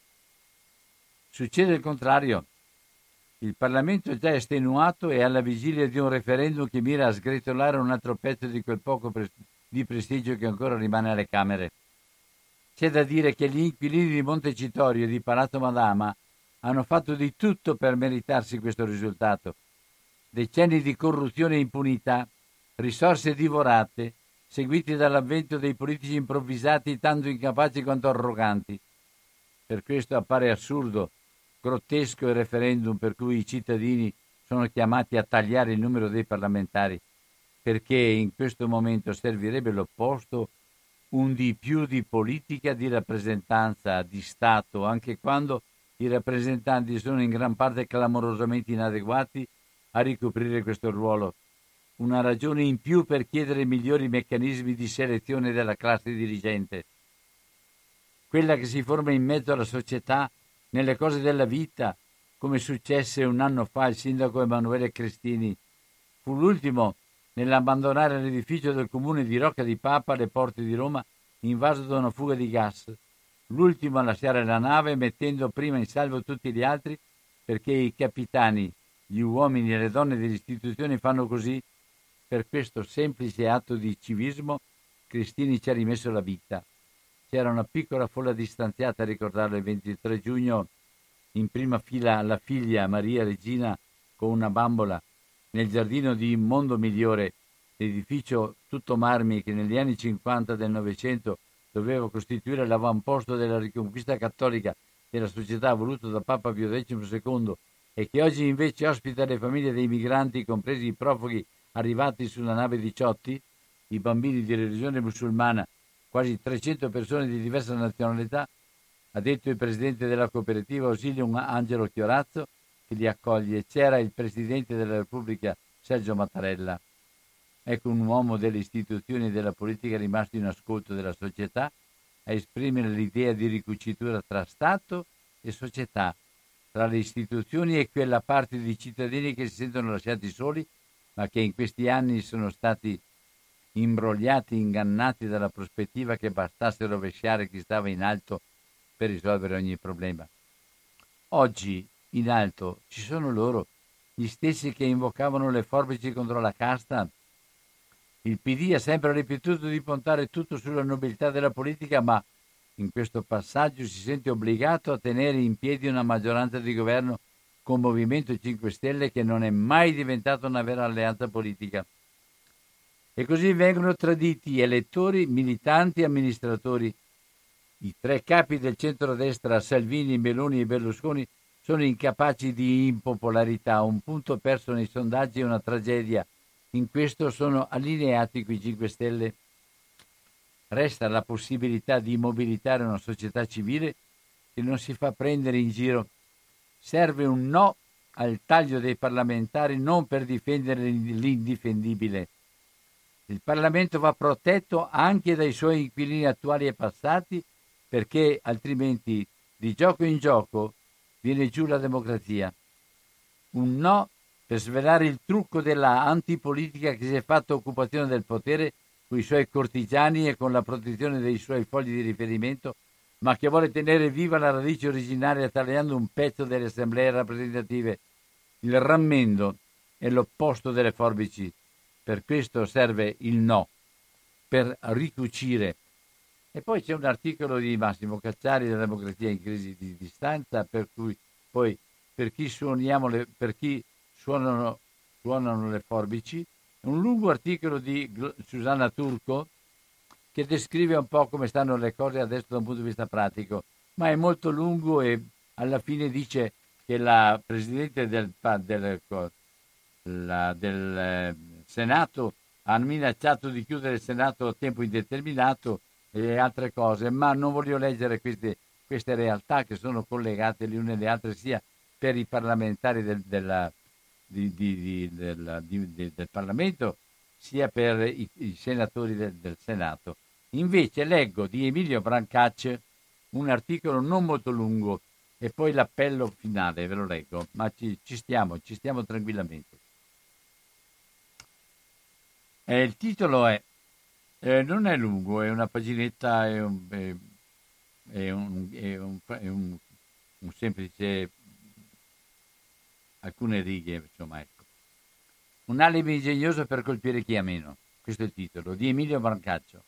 succede il contrario. Il Parlamento è già estenuato e alla vigilia di un referendum che mira a sgretolare un altro pezzo di quel poco pre- di prestigio che ancora rimane alle Camere. C'è da dire che gli inquilini di Montecitorio e di Palazzo Madama hanno fatto di tutto per meritarsi questo risultato. Decenni di corruzione e impunità, risorse divorate, seguiti dall'avvento dei politici improvvisati tanto incapaci quanto arroganti, per questo appare assurdo, grottesco il referendum per cui i cittadini sono chiamati a tagliare il numero dei parlamentari, perché in questo momento servirebbe l'opposto, un di più di politica di rappresentanza di Stato, anche quando i rappresentanti sono in gran parte clamorosamente inadeguati a ricoprire questo ruolo. Una ragione in più per chiedere migliori meccanismi di selezione della classe dirigente quella che si forma in mezzo alla società, nelle cose della vita, come successe un anno fa al sindaco Emanuele Cristini. Fu l'ultimo nell'abbandonare l'edificio del comune di Rocca di Papa alle porte di Roma invaso da una fuga di gas, l'ultimo a lasciare la nave mettendo prima in salvo tutti gli altri perché i capitani, gli uomini e le donne delle istituzioni fanno così, per questo semplice atto di civismo Cristini ci ha rimesso la vita. C'era una piccola folla distanziata a ricordarlo il 23 giugno, in prima fila la figlia Maria Regina con una bambola nel giardino di Mondo Migliore, l'edificio tutto marmi che negli anni 50 del Novecento doveva costituire l'avamposto della riconquista cattolica della società voluto da Papa Pio XII e che oggi invece ospita le famiglie dei migranti, compresi i profughi arrivati sulla nave Diciotti, i bambini di religione musulmana quasi 300 persone di diversa nazionalità, ha detto il presidente della cooperativa Ausilium Angelo Chiorazzo, che li accoglie. C'era il presidente della Repubblica Sergio Mattarella. Ecco un uomo delle istituzioni e della politica rimasto in ascolto della società a esprimere l'idea di ricucitura tra Stato e società, tra le istituzioni e quella parte di cittadini che si sentono lasciati soli, ma che in questi anni sono stati imbrogliati, ingannati dalla prospettiva che bastasse rovesciare chi stava in alto per risolvere ogni problema. Oggi in alto ci sono loro, gli stessi che invocavano le forbici contro la casta. Il PD ha sempre ripetuto di puntare tutto sulla nobiltà della politica, ma in questo passaggio si sente obbligato a tenere in piedi una maggioranza di governo con Movimento 5 Stelle che non è mai diventata una vera alleanza politica. E così vengono traditi elettori, militanti e amministratori. I tre capi del centrodestra, Salvini, Meloni e Berlusconi, sono incapaci di impopolarità, un punto perso nei sondaggi è una tragedia. In questo sono allineati qui 5 Stelle. Resta la possibilità di mobilitare una società civile che non si fa prendere in giro. Serve un no al taglio dei parlamentari non per difendere l'indifendibile. Il Parlamento va protetto anche dai suoi inquilini attuali e passati perché altrimenti di gioco in gioco viene giù la democrazia. Un no per svelare il trucco della antipolitica che si è fatta occupazione del potere con i suoi cortigiani e con la protezione dei suoi fogli di riferimento, ma che vuole tenere viva la radice originaria tagliando un pezzo delle assemblee rappresentative. Il rammendo è l'opposto delle forbici. Per questo serve il no, per ricucire e poi c'è un articolo di Massimo Cacciari della Democrazia in crisi di distanza, per cui poi per chi, le, per chi suonano, suonano, le forbici, un lungo articolo di Susanna Turco che descrive un po' come stanno le cose adesso da un punto di vista pratico, ma è molto lungo e alla fine dice che la Presidente del, del, la, del eh, Senato ha minacciato di chiudere il Senato a tempo indeterminato e altre cose, ma non voglio leggere queste, queste realtà che sono collegate le une alle altre sia per i parlamentari del, della, di, di, del, del, Parlamento sia per i, i senatori del, del, Senato. Invece leggo di Emilio Brancacce un articolo non molto lungo e poi l'appello finale, ve lo leggo, ma ci, ci stiamo, ci stiamo tranquillamente. E il titolo è eh, non è lungo, è una paginetta, è un, è, è un, è un, un semplice, alcune righe, insomma, ecco. Un alibi ingegnoso per colpire chi ha meno. Questo è il titolo, di Emilio Brancaccio.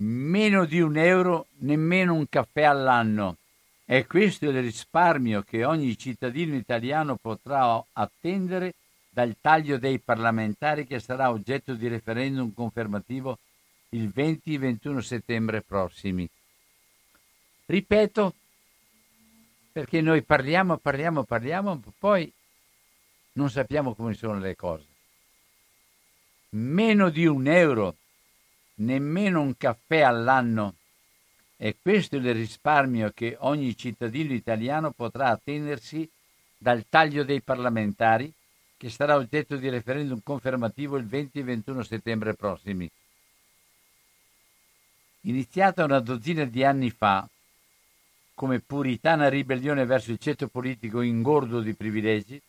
Meno di un euro, nemmeno un caffè all'anno. È questo il risparmio che ogni cittadino italiano potrà attendere dal taglio dei parlamentari che sarà oggetto di referendum confermativo il 20-21 settembre prossimi. Ripeto, perché noi parliamo, parliamo, parliamo, poi non sappiamo come sono le cose. Meno di un euro, nemmeno un caffè all'anno. E questo è il risparmio che ogni cittadino italiano potrà attenersi dal taglio dei parlamentari che sarà oggetto di referendum confermativo il 20 e 21 settembre prossimi. Iniziata una dozzina di anni fa, come puritana ribellione verso il ceto politico ingordo di privilegi,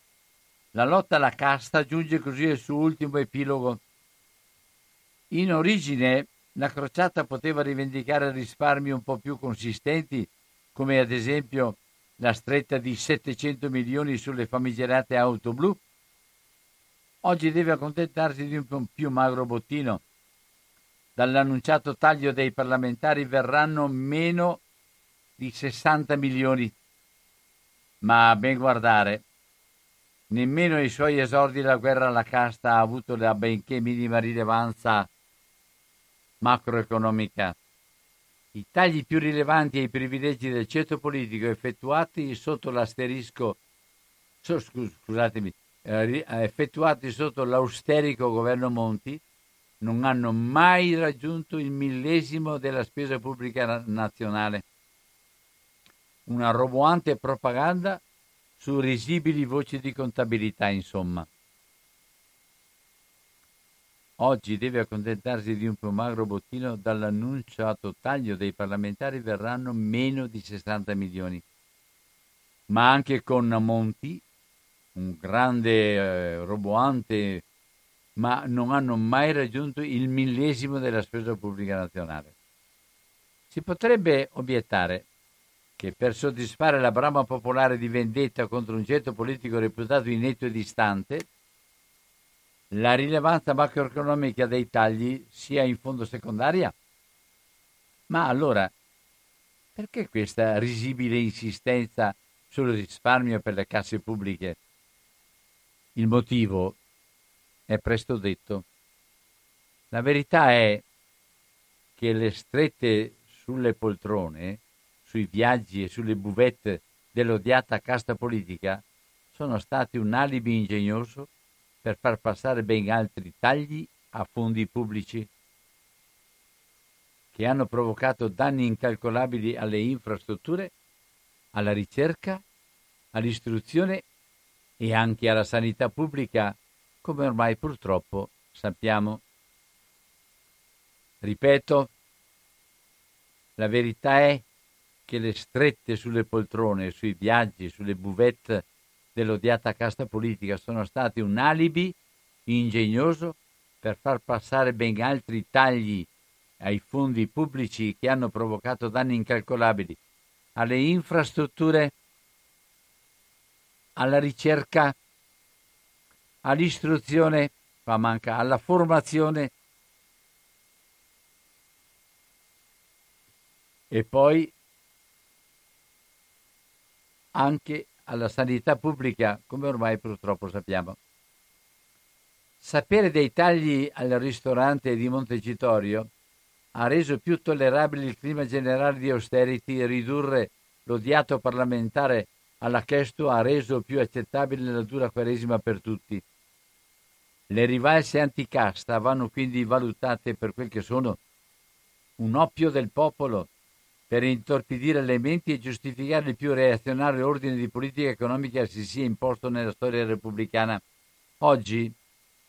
la lotta alla casta giunge così al suo ultimo epilogo. In origine la crociata poteva rivendicare risparmi un po' più consistenti, come ad esempio la stretta di 700 milioni sulle famigerate auto blu, oggi deve accontentarsi di un più magro bottino. Dall'annunciato taglio dei parlamentari verranno meno di 60 milioni. Ma a ben guardare, nemmeno ai suoi esordi la guerra alla casta ha avuto la benché minima rilevanza macroeconomica. I tagli più rilevanti ai privilegi del ceto politico effettuati sotto l'asterisco, scusatemi, eh, effettuati sotto l'austerico governo Monti non hanno mai raggiunto il millesimo della spesa pubblica nazionale. Una roboante propaganda su risibili voci di contabilità, insomma. oggi deve accontentarsi di un più magro bottino, dall'annunciato taglio dei parlamentari verranno meno di 60 milioni. Ma anche con Monti, un grande eh, roboante, ma non hanno mai raggiunto il millesimo della spesa pubblica nazionale. Si potrebbe obiettare che per soddisfare la brama popolare di vendetta contro un ceto politico reputato inetto e distante, la rilevanza macroeconomica dei tagli sia in fondo secondaria? Ma allora, perché questa risibile insistenza sul risparmio per le casse pubbliche? Il motivo è presto detto. La verità è che le strette sulle poltrone sui viaggi e sulle buvette dell'odiata casta politica sono stati un alibi ingegnoso per far passare ben altri tagli a fondi pubblici che hanno provocato danni incalcolabili alle infrastrutture, alla ricerca, all'istruzione e anche alla sanità pubblica, come ormai purtroppo sappiamo. Ripeto, la verità è che le strette sulle poltrone, sui viaggi, sulle buvette dell'odiata casta politica sono state un alibi ingegnoso per far passare ben altri tagli ai fondi pubblici che hanno provocato danni incalcolabili alle infrastrutture, alla ricerca, all'istruzione, ma manca, alla formazione. E poi anche alla sanità pubblica, come ormai purtroppo sappiamo. Sapere dei tagli al ristorante di Montecitorio ha reso più tollerabile il clima generale di austerity e ridurre l'odiato parlamentare alla Chesto ha reso più accettabile la dura quaresima per tutti. Le rivalse anticasta vanno quindi valutate per quel che sono un oppio del popolo per intorpidire le menti e giustificare il più reazionario ordine di politica economica che si sia imposto nella storia repubblicana. Oggi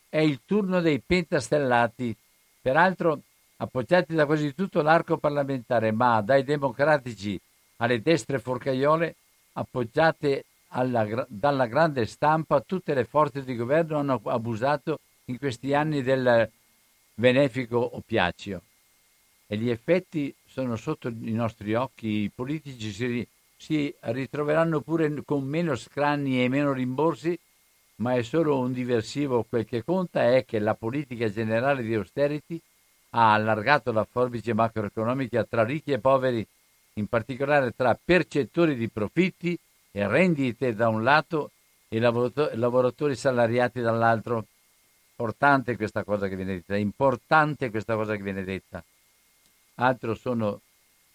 è il turno dei pentastellati, peraltro appoggiati da quasi tutto l'arco parlamentare, ma dai democratici alle destre forcaiole, appoggiate alla, dalla grande stampa, tutte le forze di governo hanno abusato in questi anni del benefico oppiaccio. E gli effetti sono sotto i nostri occhi, i politici si, si ritroveranno pure con meno scranni e meno rimborsi, ma è solo un diversivo. Quel che conta è che la politica generale di austerity ha allargato la forbice macroeconomica tra ricchi e poveri, in particolare tra percettori di profitti e rendite da un lato e lavoratori salariati dall'altro. Importante questa cosa che viene detta, importante questa cosa che viene detta altro sono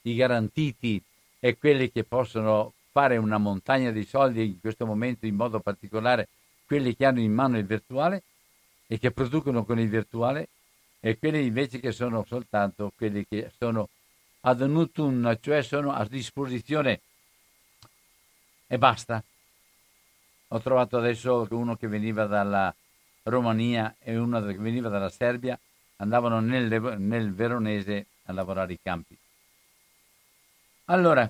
i garantiti e quelli che possono fare una montagna di soldi in questo momento in modo particolare quelli che hanno in mano il virtuale e che producono con il virtuale e quelli invece che sono soltanto quelli che sono ad nutum, cioè sono a disposizione e basta. Ho trovato adesso uno che veniva dalla Romania e uno che veniva dalla Serbia, andavano nel, nel Veronese a lavorare i campi. Allora,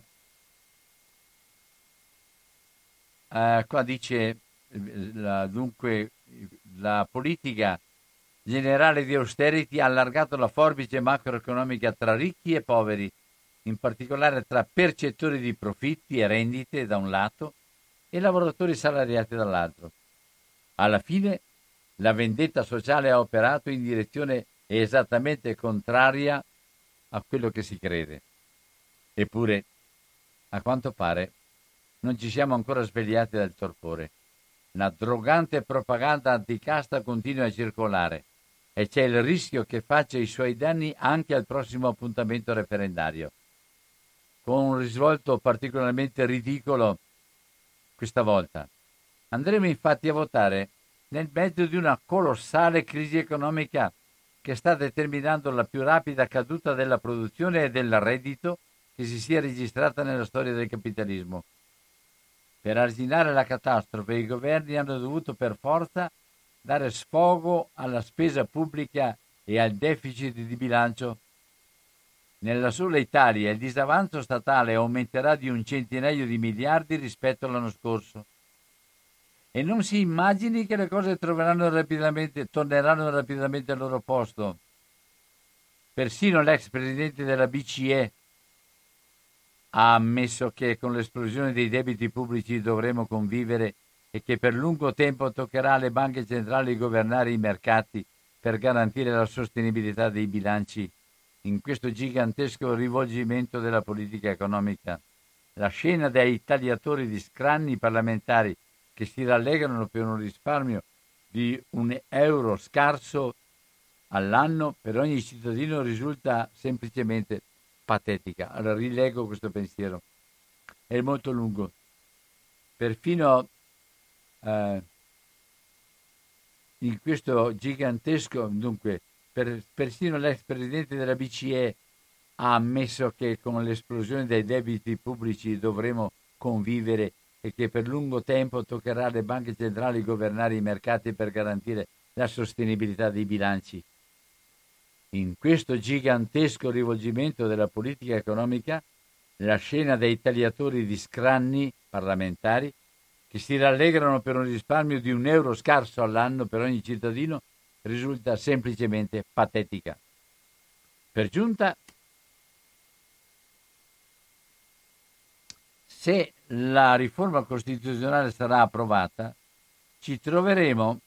eh, qua dice la, dunque la politica generale di austerity ha allargato la forbice macroeconomica tra ricchi e poveri, in particolare tra percettori di profitti e rendite da un lato e lavoratori salariati dall'altro. Alla fine la vendetta sociale ha operato in direzione esattamente contraria a quello che si crede. Eppure, a quanto pare, non ci siamo ancora svegliati dal torpore. La drogante propaganda anticasta continua a circolare e c'è il rischio che faccia i suoi danni anche al prossimo appuntamento referendario. Con un risvolto particolarmente ridicolo questa volta. Andremo infatti a votare nel mezzo di una colossale crisi economica che sta determinando la più rapida caduta della produzione e del reddito che si sia registrata nella storia del capitalismo. Per arginare la catastrofe i governi hanno dovuto per forza dare sfogo alla spesa pubblica e al deficit di bilancio. Nella sola Italia il disavanzo statale aumenterà di un centinaio di miliardi rispetto all'anno scorso. E non si immagini che le cose rapidamente, torneranno rapidamente al loro posto. Persino l'ex presidente della BCE ha ammesso che con l'esplosione dei debiti pubblici dovremo convivere e che per lungo tempo toccherà alle banche centrali governare i mercati per garantire la sostenibilità dei bilanci in questo gigantesco rivolgimento della politica economica. La scena dei tagliatori di scranni parlamentari che si rallegrano per un risparmio di un euro scarso all'anno per ogni cittadino risulta semplicemente patetica. Allora rilego questo pensiero. È molto lungo. Perfino eh, in questo gigantesco, dunque, per, persino l'ex presidente della BCE ha ammesso che con l'esplosione dei debiti pubblici dovremo convivere e che per lungo tempo toccherà alle banche centrali governare i mercati per garantire la sostenibilità dei bilanci. In questo gigantesco rivolgimento della politica economica, la scena dei tagliatori di scranni parlamentari che si rallegrano per un risparmio di un euro scarso all'anno per ogni cittadino risulta semplicemente patetica. Per giunta, se la riforma costituzionale sarà approvata, ci troveremo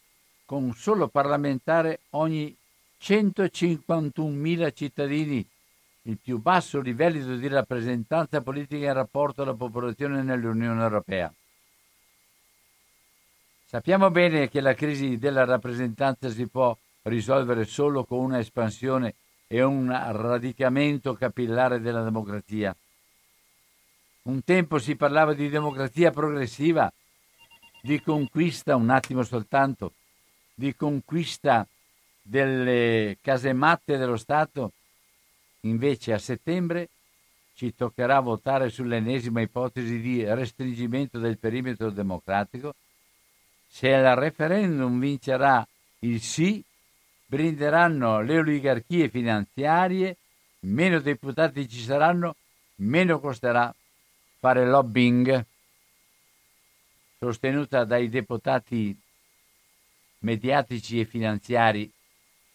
con un solo parlamentare ogni 151.000 cittadini, il più basso livello di rappresentanza politica in rapporto alla popolazione nell'Unione Europea. Sappiamo bene che la crisi della rappresentanza si può risolvere solo con una espansione e un radicamento capillare della democrazia. Un tempo si parlava di democrazia progressiva, di conquista, un attimo soltanto, di conquista delle casematte dello Stato, invece a settembre ci toccherà votare sull'ennesima ipotesi di restringimento del perimetro democratico. Se al referendum vincerà il sì, brinderanno le oligarchie finanziarie, meno deputati ci saranno, meno costerà fare lobbying sostenuta dai deputati mediatici e finanziari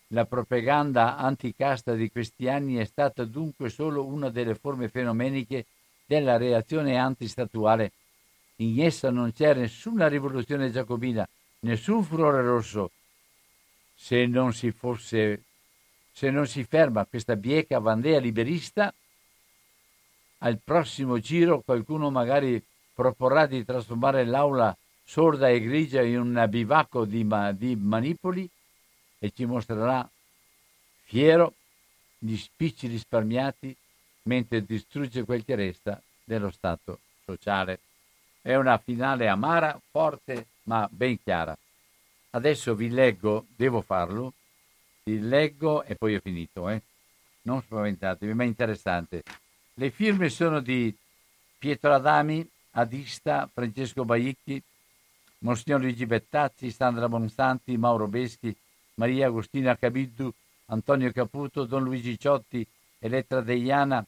la propaganda anticasta di questi anni è stata dunque solo una delle forme fenomeniche della reazione antistatuale. In essa non c'è nessuna rivoluzione giacobina, nessun furore rosso. Se non si fosse se non si ferma questa bieca vandea liberista, al prossimo giro qualcuno magari proporrà di trasformare l'aula sorda e grigia in un bivacco di, di manipoli e ci mostrerà fiero gli spicci risparmiati mentre distrugge quel che resta dello Stato sociale. È una finale amara, forte, ma ben chiara. Adesso vi leggo, devo farlo, vi leggo e poi ho finito, eh? non spaventatevi, ma è interessante. Le firme sono di Pietro Adami, Adista, Francesco Baicchi, Monsignor Luigi Bettazzi, Sandra Monsanti, Mauro Beschi, Maria Agostina Cabiddu, Antonio Caputo, Don Luigi Ciotti, Elettra Deiana,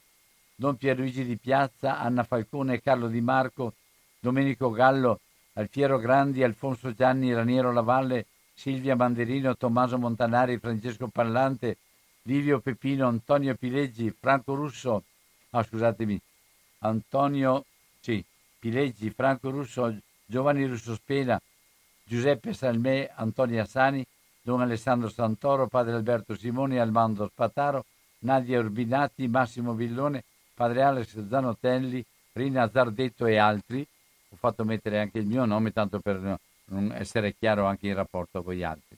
Don Pierluigi di Piazza, Anna Falcone, Carlo Di Marco, Domenico Gallo, Alfiero Grandi, Alfonso Gianni, Raniero Lavalle, Silvia Manderino, Tommaso Montanari, Francesco Pallante, Livio Pepino, Antonio Pileggi, Franco Russo, ah, scusatemi, Antonio sì, Pileggi, Franco Russo, Giovanni Russo Spena, Giuseppe Salmè, Antonia Sani, Don Alessandro Santoro, Padre Alberto Simoni, Armando Spataro, Nadia Urbinati, Massimo Villone, Padre Alex Zanotelli, Rina Zardetto e altri. Ho fatto mettere anche il mio nome tanto per non essere chiaro anche in rapporto con gli altri.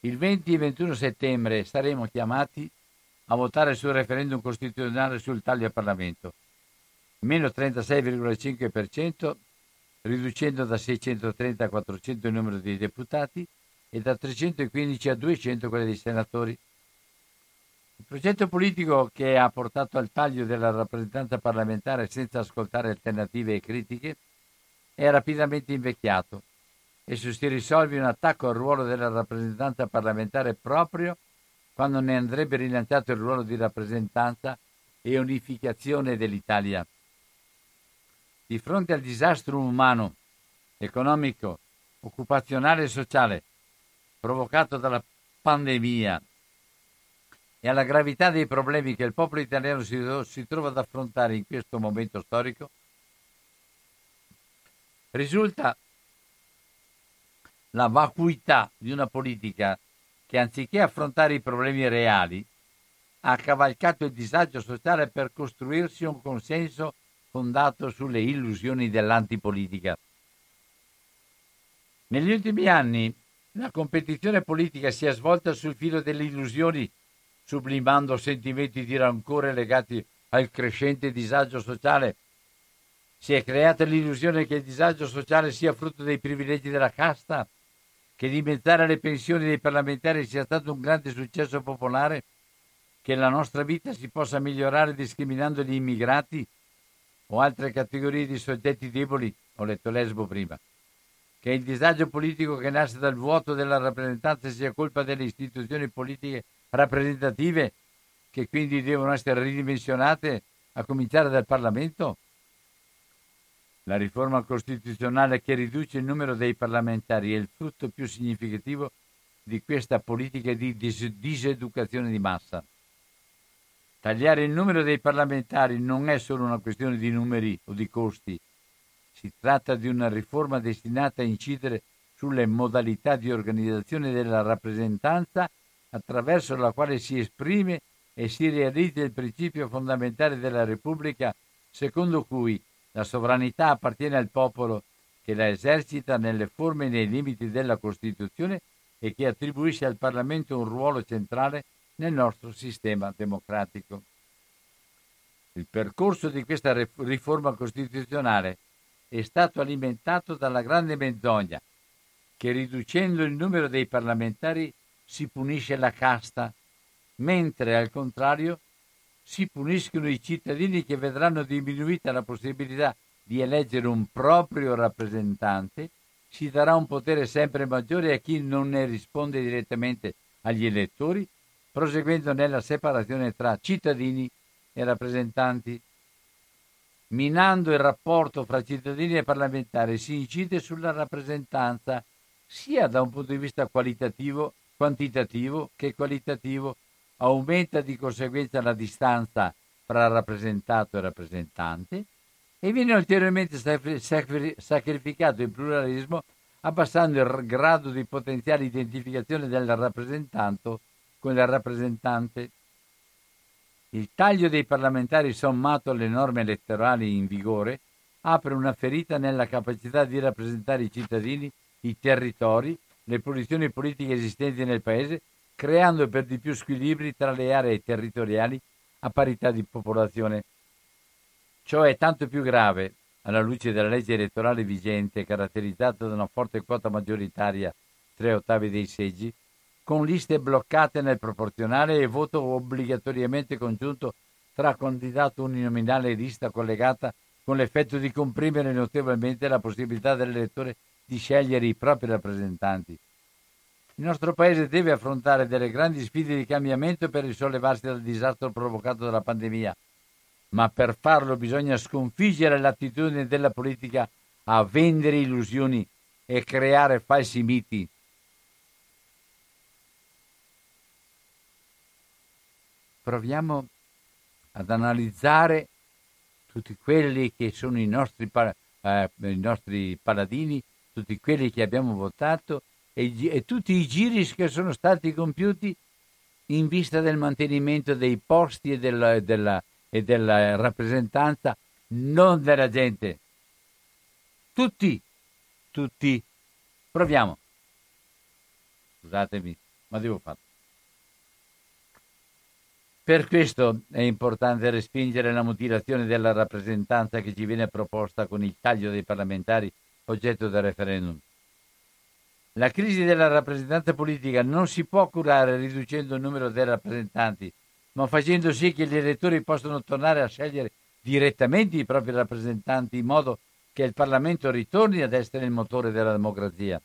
Il 20 e 21 settembre saremo chiamati a votare sul referendum costituzionale sul taglio al Parlamento. Meno 36,5%, riducendo da 630 a 400 il numero dei deputati e da 315 a 200 quelli dei senatori. Il progetto politico che ha portato al taglio della rappresentanza parlamentare senza ascoltare alternative e critiche è rapidamente invecchiato esso si risolve un attacco al ruolo della rappresentanza parlamentare proprio quando ne andrebbe rilanciato il ruolo di rappresentanza e unificazione dell'Italia. Di fronte al disastro umano, economico, occupazionale e sociale provocato dalla pandemia e alla gravità dei problemi che il popolo italiano si, si trova ad affrontare in questo momento storico, risulta la vacuità di una politica che anziché affrontare i problemi reali ha cavalcato il disagio sociale per costruirsi un consenso fondato sulle illusioni dell'antipolitica. Negli ultimi anni la competizione politica si è svolta sul filo delle illusioni, sublimando sentimenti di rancore legati al crescente disagio sociale. Si è creata l'illusione che il disagio sociale sia frutto dei privilegi della casta, che dimezzare le pensioni dei parlamentari sia stato un grande successo popolare che la nostra vita si possa migliorare discriminando gli immigrati o altre categorie di soggetti deboli, ho letto lesbo prima, che il disagio politico che nasce dal vuoto della rappresentanza sia colpa delle istituzioni politiche rappresentative che quindi devono essere ridimensionate a cominciare dal Parlamento? La riforma costituzionale che riduce il numero dei parlamentari è il frutto più significativo di questa politica di dis- diseducazione di massa. Tagliare il numero dei parlamentari non è solo una questione di numeri o di costi, si tratta di una riforma destinata a incidere sulle modalità di organizzazione della rappresentanza attraverso la quale si esprime e si realizza il principio fondamentale della Repubblica secondo cui la sovranità appartiene al popolo che la esercita nelle forme e nei limiti della Costituzione e che attribuisce al Parlamento un ruolo centrale nel nostro sistema democratico. Il percorso di questa riforma costituzionale è stato alimentato dalla grande menzogna che riducendo il numero dei parlamentari si punisce la casta, mentre al contrario si puniscono i cittadini che vedranno diminuita la possibilità di eleggere un proprio rappresentante, si darà un potere sempre maggiore a chi non ne risponde direttamente agli elettori proseguendo nella separazione tra cittadini e rappresentanti. Minando il rapporto fra cittadini e parlamentari si incide sulla rappresentanza sia da un punto di vista qualitativo, quantitativo che qualitativo, aumenta di conseguenza la distanza fra rappresentato e rappresentante e viene ulteriormente sacrificato il pluralismo abbassando il grado di potenziale identificazione del rappresentante con il rappresentante. Il taglio dei parlamentari sommato alle norme elettorali in vigore apre una ferita nella capacità di rappresentare i cittadini, i territori, le posizioni politiche esistenti nel Paese, creando per di più squilibri tra le aree territoriali a parità di popolazione. Ciò è tanto più grave alla luce della legge elettorale vigente caratterizzata da una forte quota maggioritaria, tre ottavi dei seggi, con liste bloccate nel proporzionale e voto obbligatoriamente congiunto tra candidato uninominale e lista collegata con l'effetto di comprimere notevolmente la possibilità dell'elettore di scegliere i propri rappresentanti. Il nostro Paese deve affrontare delle grandi sfide di cambiamento per risollevarsi dal disastro provocato dalla pandemia, ma per farlo bisogna sconfiggere l'attitudine della politica a vendere illusioni e creare falsi miti. Proviamo ad analizzare tutti quelli che sono i nostri, eh, i nostri paladini, tutti quelli che abbiamo votato e, e, tutti i giri che sono stati compiuti in vista del mantenimento dei posti e della, della, e della rappresentanza, non della gente. Tutti, tutti. Proviamo. Scusatemi, ma devo fare. Per questo è importante respingere la mutilazione della rappresentanza che ci viene proposta con il taglio dei parlamentari oggetto del referendum. La crisi della rappresentanza politica non si può curare riducendo il numero dei rappresentanti, ma facendo sì che gli elettori possano tornare a scegliere direttamente i propri rappresentanti in modo che il Parlamento ritorni ad essere il motore della democrazia.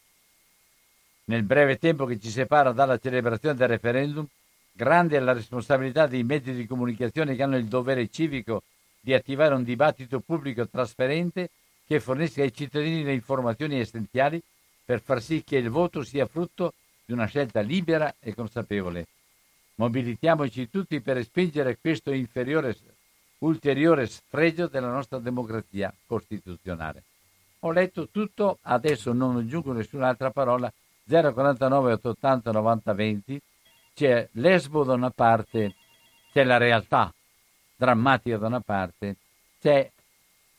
Nel breve tempo che ci separa dalla celebrazione del referendum, grande è la responsabilità dei mezzi di comunicazione che hanno il dovere civico di attivare un dibattito pubblico trasparente che fornisca ai cittadini le informazioni essenziali per far sì che il voto sia frutto di una scelta libera e consapevole. Mobilitiamoci tutti per respingere questo ulteriore sfregio della nostra democrazia costituzionale. Ho letto tutto, adesso non aggiungo nessun'altra parola. 049 880 90 20 c'è l'esbo da una parte, c'è la realtà drammatica da una parte, c'è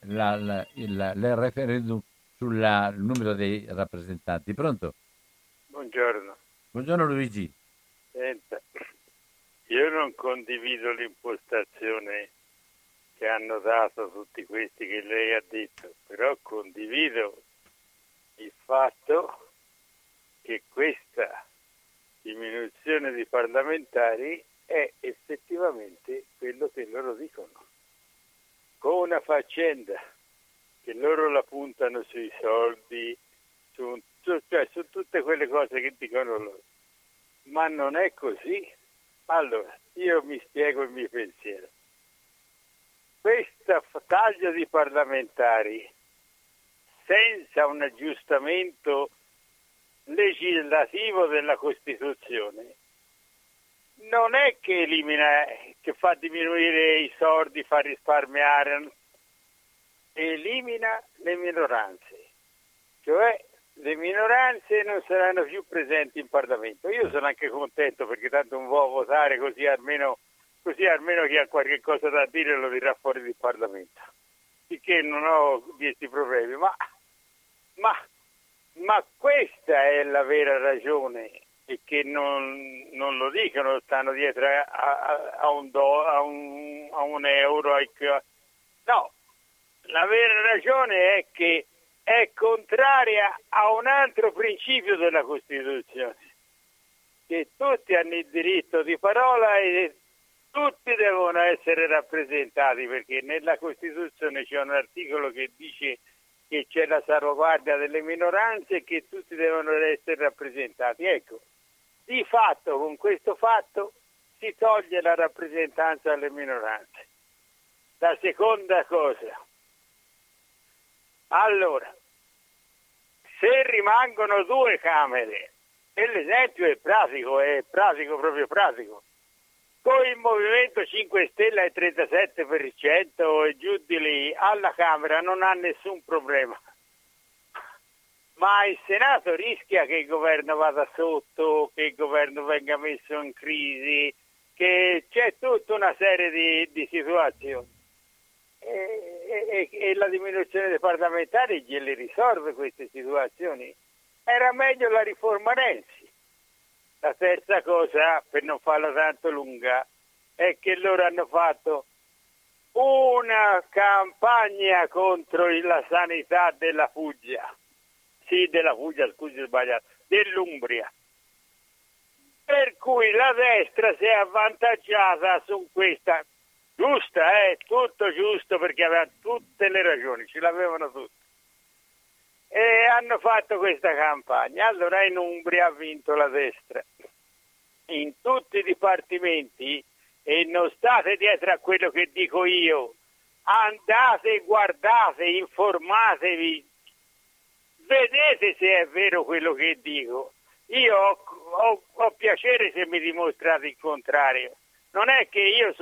la, la, il, il, referendum sul numero dei rappresentanti. Pronto? Buongiorno. Buongiorno Luigi. Senta, io non condivido l'impostazione che hanno dato tutti questi che lei ha detto, però condivido il fatto che questa diminuzione di parlamentari è effettivamente quello che loro dicono. Con una faccenda che loro la puntano sui soldi, su, cioè su tutte quelle cose che dicono loro. Ma non è così. Allora, io mi spiego il mio pensiero. Questa taglio di parlamentari senza un aggiustamento legislativo della Costituzione non è che elimina, che fa diminuire i soldi, fa risparmiare, elimina le minoranze, cioè le minoranze non saranno più presenti in Parlamento. Io sono anche contento perché tanto non vuoi votare così almeno, così almeno chi ha qualche cosa da dire lo dirà fuori del Parlamento. Sicché non ho questi problemi, ma, ma, ma questa è la vera ragione e che non, non lo dicono, stanno dietro a, a, a, un, do, a, un, a un euro. No, la vera ragione è che è contraria a un altro principio della Costituzione, che tutti hanno il diritto di parola e tutti devono essere rappresentati, perché nella Costituzione c'è un articolo che dice che c'è la salvaguardia delle minoranze e che tutti devono essere rappresentati. Ecco, di fatto con questo fatto si toglie la rappresentanza alle minoranze. La seconda cosa, allora, se rimangono due Camere, e l'esempio è pratico, è pratico, proprio pratico, con il Movimento 5 Stelle al 37% e giù di lì alla Camera non ha nessun problema ma il Senato rischia che il governo vada sotto, che il governo venga messo in crisi, che c'è tutta una serie di, di situazioni. E, e, e, la diminuzione dei parlamentari gliele risolve queste situazioni. Era meglio la riforma Renzi. La terza cosa, per non farla tanto lunga, è che loro hanno fatto una campagna contro la sanità della Puglia sì, della Puglia, scusi sbagliato, dell'Umbria. Per cui la destra si è avvantaggiata su questa, giusta, eh, tutto giusto perché aveva tutte le ragioni, ce l'avevano tutte. E hanno fatto questa campagna. Allora in Umbria ha vinto la destra. In tutti i dipartimenti, e non state dietro a quello che dico io, andate, guardate, informatevi, vedete se è vero quello che dico. Io ho, ho, ho piacere se mi dimostrate il contrario. Non è che io,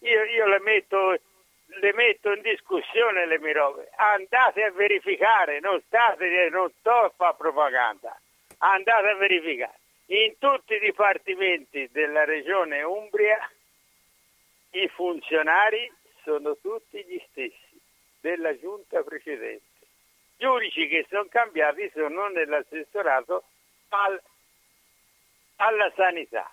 io, io le, metto, le, metto, in discussione le mie robe. Andate a verificare, non state, non sto a fare propaganda. Andate a verificare. In tutti i dipartimenti della regione Umbria i funzionari sono tutti gli stessi della giunta precedente giudici che sono cambiati sono nell'assessorato al, alla sanità.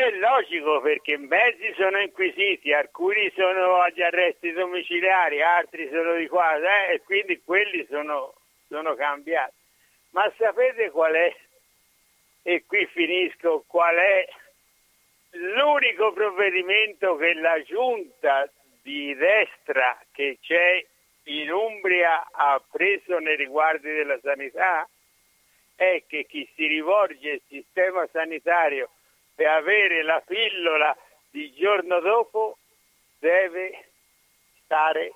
È logico perché mezzi sono inquisiti, alcuni sono agli arresti domiciliari, altri sono di qua eh, e quindi quelli sono, sono cambiati. Ma sapete qual è, e qui finisco, qual è l'unico provvedimento che la giunta di destra che c'è in Umbria ha preso nei riguardi della sanità è che chi si rivolge al sistema sanitario per avere la pillola di giorno dopo deve stare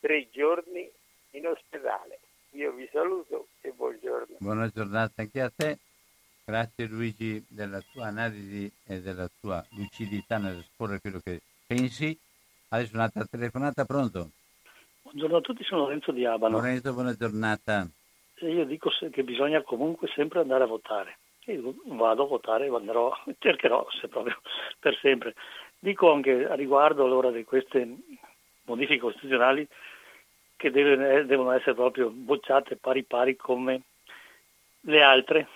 tre giorni in ospedale. Io vi saluto e buongiorno. Buona giornata anche a te. Grazie Luigi della tua analisi e della tua lucidità nell'esporre quello che pensi. Adesso un'altra telefonata, pronto? Buongiorno a tutti, sono Lorenzo di Abano. Lorenzo, buona giornata. Io dico che bisogna comunque sempre andare a votare. Io vado a votare, andrò, cercherò se proprio per sempre. Dico anche a riguardo allora di queste modifiche costituzionali che deve, devono essere proprio bocciate pari pari come le altre,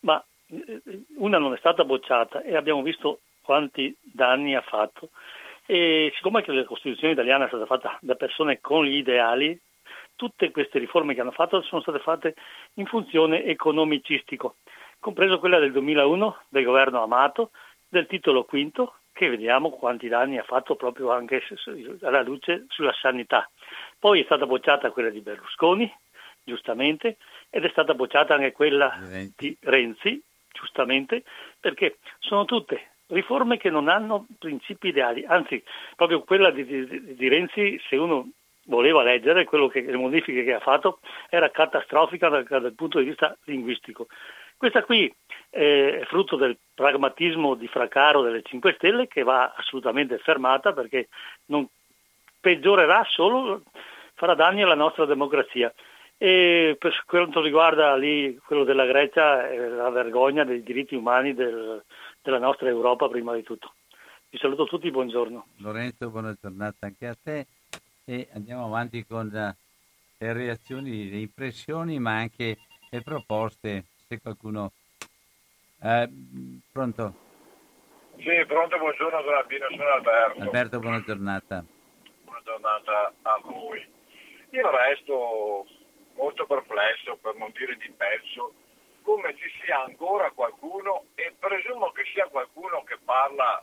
ma eh, una non è stata bocciata e abbiamo visto quanti danni ha fatto e siccome anche la Costituzione italiana è stata fatta da persone con gli ideali, tutte queste riforme che hanno fatto sono state fatte in funzione economicistico, compreso quella del 2001 del governo Amato, del titolo quinto, che vediamo quanti danni ha fatto proprio anche alla luce sulla sanità. Poi è stata bocciata quella di Berlusconi, giustamente, ed è stata bocciata anche quella di Renzi, giustamente, perché sono tutte riforme che non hanno principi ideali, anzi proprio quella di, di, di Renzi, se uno voleva leggere quello che, le modifiche che ha fatto, era catastrofica dal, dal punto di vista linguistico. Questa qui eh, è frutto del pragmatismo di Fracaro delle 5 Stelle che va assolutamente fermata perché non peggiorerà solo, farà danni alla nostra democrazia. E per quanto riguarda lì quello della Grecia, è la vergogna dei diritti umani del, della nostra Europa prima di tutto. Vi saluto tutti, buongiorno. Lorenzo, buona giornata anche a te e andiamo avanti con eh, le reazioni, le impressioni ma anche le proposte, se qualcuno... Eh, pronto? Sì, pronto, buongiorno Don Albino, sono Alberto. Alberto, buona giornata. Buona giornata a voi. Io resto molto perplesso, per non dire di pezzo, come ci sia ancora qualcuno, e presumo che sia qualcuno che parla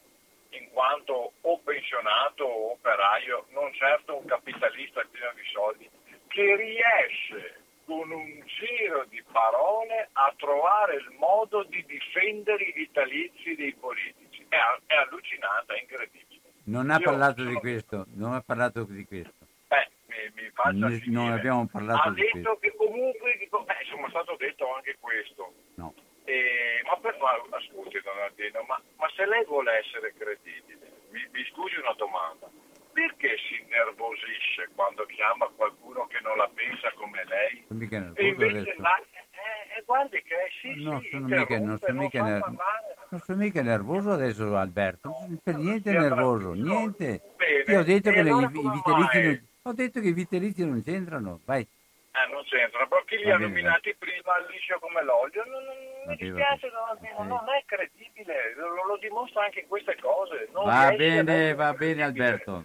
in quanto o pensionato o operaio, non certo un capitalista pieno di soldi, che riesce con un giro di parole a trovare il modo di difendere i vitalizi dei politici. È, è allucinante, è incredibile. Non ha parlato sono... di questo, non ha parlato di questo. Beh, mi, mi Non abbiamo parlato ha di questo. Ha detto che comunque, dico, beh, insomma, è stato detto anche questo. No. Eh, ma per ma, ascolti, Don Ardino, ma, ma, se lei vuole essere credibile, mi, mi scusi una domanda, perché si innervosisce quando chiama qualcuno che non la pensa come lei? e invece la, eh, eh, guardi che sì, no, sì, sono mica, non, sono mica ner- non sono mica nervoso adesso Alberto, no, per niente nervoso, niente. Bene. Io ho detto che allora i, i vitalizi non, ho detto che i vitalizi non c'entrano, vai. Eh, non c'entrano, però chi li ha nominati prima liscio come l'olio, non, non mi dispiace, non, non, è credibile, lo, lo dimostra anche queste cose. va bene, va bene Alberto.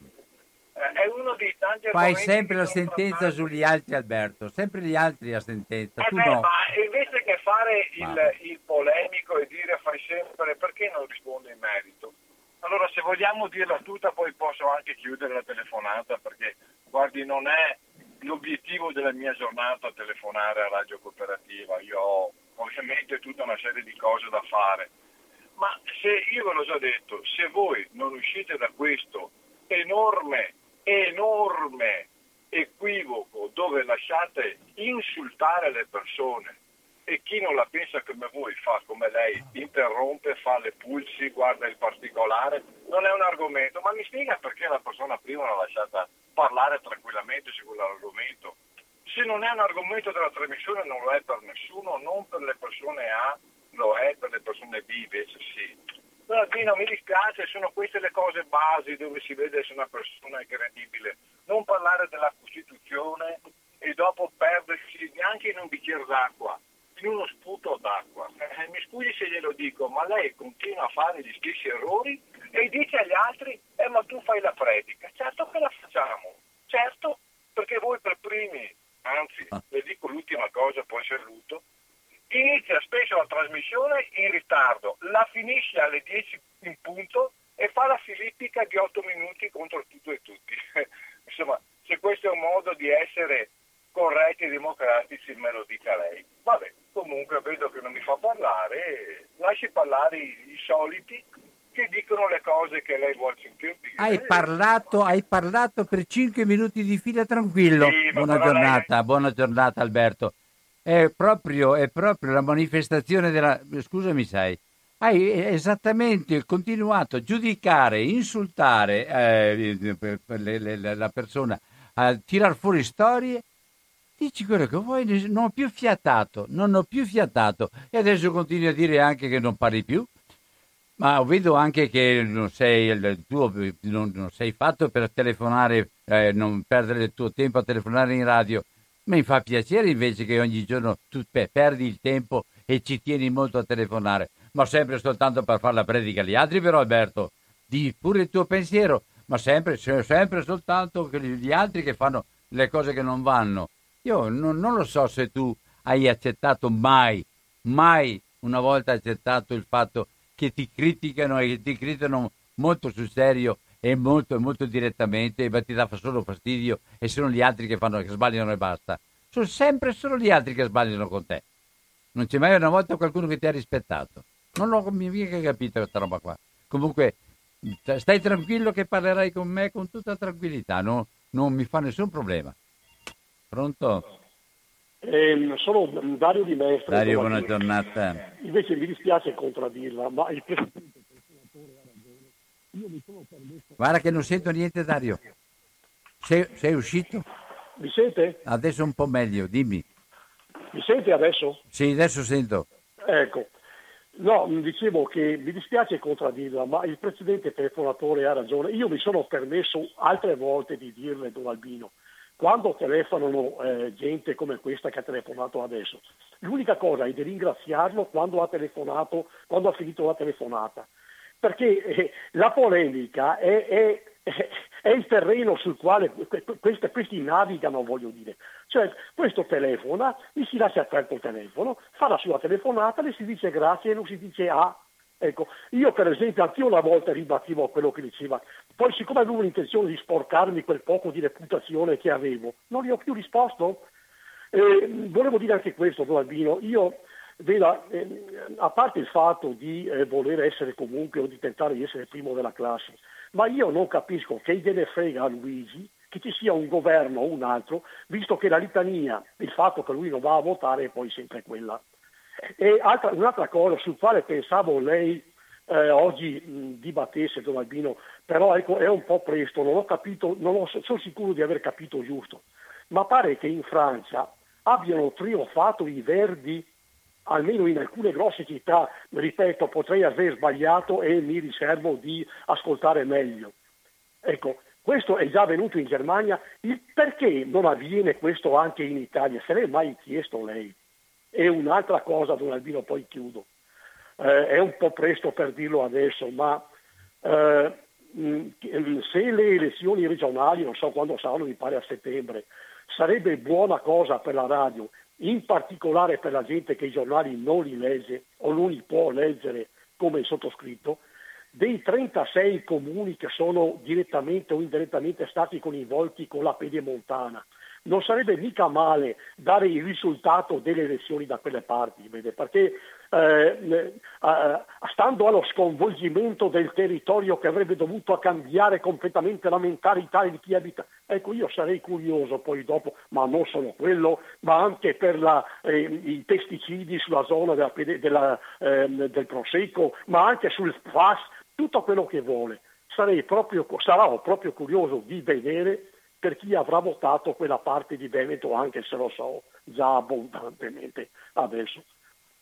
Eh, è uno dei tanti Fai sempre la sentenza trattanti. sugli altri Alberto, sempre gli altri la sentenza. Eh tu beh, no. ma invece che fare il, il polemico e dire fai sempre, perché non risponde in merito? Allora se vogliamo dirla tutta poi posso anche chiudere la telefonata perché guardi non è l'obiettivo della mia giornata telefonare a Radio Cooperativa, io ho ovviamente tutta una serie di cose da fare, ma se io ve l'ho già detto, se voi non uscite da questo enorme, enorme equivoco dove lasciate insultare le persone e chi non la pensa come voi fa come lei, interrompe, fa le pulsi, guarda il particolare, non è un argomento, ma mi spiega perché la persona prima l'ha lasciata parlare tranquillamente su quell'argomento. Se non è un argomento della trasmissione non lo è per nessuno, non per le persone A, lo è per le persone B invece sì. Però Dino mi dispiace, sono queste le cose basi dove si vede se una persona è credibile. Non parlare della Costituzione e dopo perdersi neanche in un bicchiere d'acqua, in uno sputo d'acqua. Eh, mi scusi se glielo dico, ma lei continua a fare gli stessi errori e dice agli altri, eh ma tu fai la predica. Certo che la facciamo, certo, perché voi per primi, anzi, ah. le dico l'ultima cosa, poi saluto, inizia spesso la trasmissione in ritardo, la finisce alle 10 in punto e fa la filippica di 8 minuti contro tutto e tutti. Insomma, se questo è un modo di essere corretti e democratici me lo dica lei. Vabbè, comunque vedo che giornali i soliti che dicono le cose che lei vuole sentire dire. Hai parlato, hai parlato per 5 minuti di fila tranquillo. Sì, buona però lei- giornata, buona giornata Alberto. È proprio, è proprio la manifestazione della... Scusami, sai, hai esattamente continuato a giudicare, insultare eh, per- per le- le- la persona, a tirar fuori storie. Dici quello che vuoi, non ho più fiatato, non ho più fiatato. E adesso continui a dire anche che non parli più. Ma vedo anche che non sei, tuo, non, non sei fatto per telefonare, eh, non perdere il tuo tempo a telefonare in radio. Mi fa piacere invece che ogni giorno tu pe- perdi il tempo e ci tieni molto a telefonare, ma sempre soltanto per fare la predica agli altri, però Alberto, di pure il tuo pensiero, ma sempre, se- sempre soltanto gli altri che fanno le cose che non vanno. Io non, non lo so se tu hai accettato mai, mai una volta accettato il fatto che ti criticano e che ti criticano molto sul serio e molto, molto direttamente, ma ti dà solo fastidio e sono gli altri che, fanno, che sbagliano e basta. Sono sempre solo gli altri che sbagliano con te. Non c'è mai una volta qualcuno che ti ha rispettato. Non ho mica capito questa roba qua. Comunque, st- stai tranquillo che parlerai con me con tutta tranquillità, no? non mi fa nessun problema. Pronto? Ehm, sono Dario Di Mestre. Dario, sono buona giornata. Invece mi dispiace contraddirla, ma il presidente Guarda che non sento niente, Dario. Sei, sei uscito? mi sente? Adesso un po' meglio, dimmi. Mi sente adesso? Sì, adesso sento. Ecco. No, dicevo che mi dispiace contraddirla, ma il precedente telefonatore ha ragione. Io mi sono permesso altre volte di dirle, Don Albino, quando telefonano eh, gente come questa che ha telefonato adesso, l'unica cosa è di ringraziarlo quando ha telefonato, quando ha finito la telefonata. Perché eh, la polemica è, è- è- il terreno sul quale que- que- queste- questi navigano, voglio dire. Cioè, questo telefona, gli si lascia aperto il telefono, fa la sua telefonata, le si dice grazie e non si dice ah. Ecco, io per esempio anch'io una volta ribattivo quello che diceva, poi siccome avevo l'intenzione di sporcarmi quel poco di reputazione che avevo, non gli ho più risposto. Eh, volevo dire anche questo, Don Albino, io veda, eh, a parte il fatto di eh, voler essere comunque o di tentare di essere primo della classe, ma io non capisco che gliene frega a Luigi che ci sia un governo o un altro, visto che la litania, il fatto che lui non va a votare è poi sempre quella. E altra- un'altra cosa sul quale pensavo lei eh, oggi mh, dibattesse, Don Albino, però ecco, è un po' presto, non ho capito, non ho- sono sicuro di aver capito giusto, ma pare che in Francia abbiano trionfato i verdi almeno in alcune grosse città, ripeto, potrei aver sbagliato e mi riservo di ascoltare meglio. Ecco, questo è già avvenuto in Germania, il perché non avviene questo anche in Italia? Se l'è mai chiesto lei? E un'altra cosa, Don Albino, poi chiudo. Eh, è un po' presto per dirlo adesso, ma eh, mh, se le elezioni regionali, non so quando saranno, mi pare a settembre, sarebbe buona cosa per la radio, in particolare per la gente che i giornali non li legge o non li può leggere come il sottoscritto, dei 36 comuni che sono direttamente o indirettamente stati coinvolti con la Piedemontana, non sarebbe mica male dare il risultato delle elezioni da quelle parti, perché eh, eh, stando allo sconvolgimento del territorio che avrebbe dovuto cambiare completamente la mentalità di chi abita, ecco io sarei curioso poi dopo, ma non solo quello, ma anche per la, eh, i pesticidi sulla zona della, della, ehm, del Prosecco, ma anche sul FAS, tutto quello che vuole. Sarei proprio, sarò proprio curioso di vedere per chi avrà votato quella parte di Veneto, anche se lo so già abbondantemente adesso.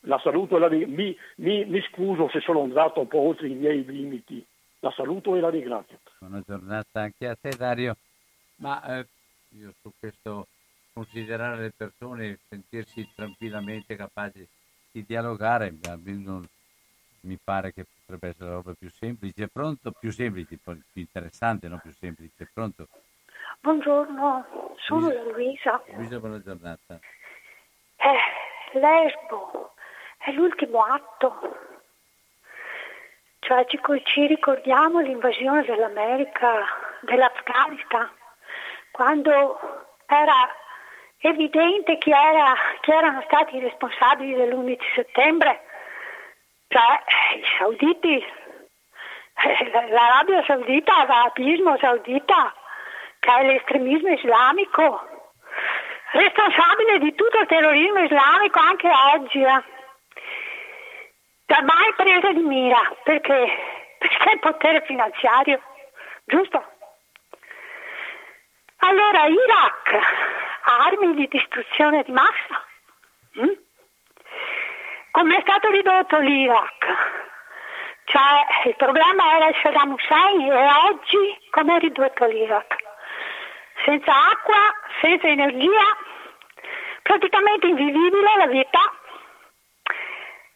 La saluto e la ri- mi, mi, mi scuso se sono andato un po' oltre i miei limiti. La saluto e la ringrazio. Buona giornata anche a te Dario. Ma eh, io su questo considerare le persone, sentirsi tranquillamente capaci di dialogare, mi pare che potrebbe essere la roba più semplice. Pronto? Più semplice, più interessante, non più semplice. Pronto? Buongiorno, sono Luisa. Luisa. Luisa, buona giornata. Eh, Lesbo è l'ultimo atto. Cioè ci, ci ricordiamo l'invasione dell'America, dell'Afghanistan, quando era evidente chi, era, chi erano stati i responsabili dell'11 settembre. Cioè, i sauditi, eh, l'Arabia Saudita, l'Arabismo Saudita, che è l'estremismo islamico, responsabile di tutto il terrorismo islamico anche oggi. Eh. Da mai presa di mira, perché? Perché il potere finanziario, giusto? Allora, Iraq, armi di distruzione di massa. Mm? Come è stato ridotto l'Iraq? Cioè, il problema era il Saddam Hussein e oggi come è ridotto l'Iraq? Senza acqua, senza energia, praticamente invivibile la vita.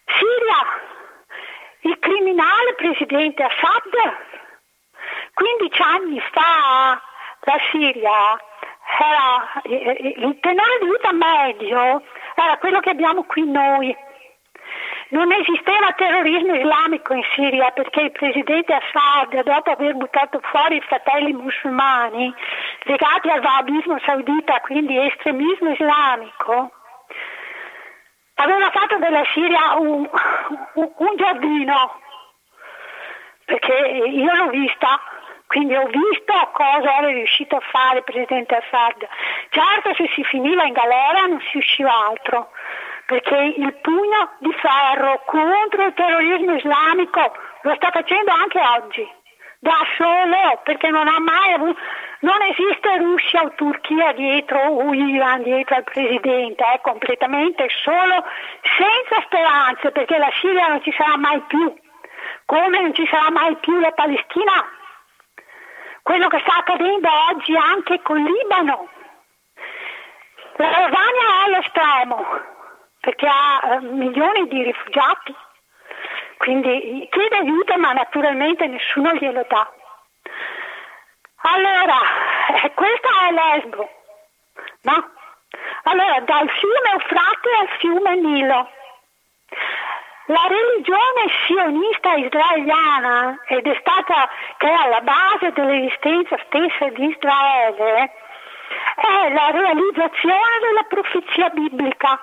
Siria, il criminale presidente Assad, 15 anni fa la Siria era il tenore di vita medio era quello che abbiamo qui noi. Non esisteva terrorismo islamico in Siria perché il presidente Assad, dopo aver buttato fuori i fratelli musulmani legati al wahabismo saudita, quindi estremismo islamico, aveva fatto della Siria un, un, un giardino, perché io l'ho vista quindi ho visto cosa era riuscito a fare il presidente Assad. Certo se si finiva in galera non si usciva altro, perché il pugno di ferro contro il terrorismo islamico lo sta facendo anche oggi, da solo, perché non ha mai avuto, non esiste Russia o Turchia dietro o Iran dietro al presidente, è completamente solo, senza speranze, perché la Siria non ci sarà mai più, come non ci sarà mai più la Palestina quello che sta accadendo oggi anche con Libano. La Jordania è all'estremo perché ha eh, milioni di rifugiati, quindi chiede aiuto ma naturalmente nessuno glielo dà. Allora, eh, questa è Lesbo, no? Allora, dal fiume Eufrate al fiume Nilo. La religione sionista israeliana, ed è stata che è alla base dell'esistenza stessa di Israele, è la realizzazione della profezia biblica,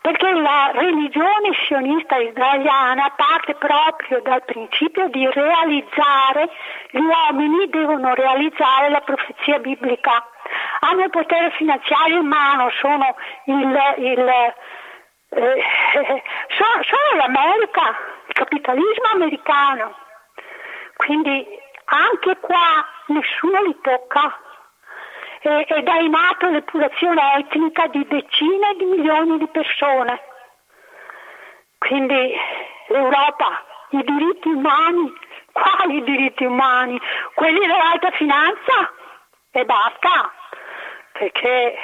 perché la religione sionista israeliana parte proprio dal principio di realizzare, gli uomini devono realizzare la profezia biblica. Hanno il potere finanziario in mano, sono il, il eh, sono, sono l'America, il capitalismo americano, quindi anche qua nessuno li tocca e, ed è in atto l'epurazione etnica di decine di milioni di persone. Quindi l'Europa, i diritti umani, quali diritti umani? Quelli dell'alta finanza? E basta, perché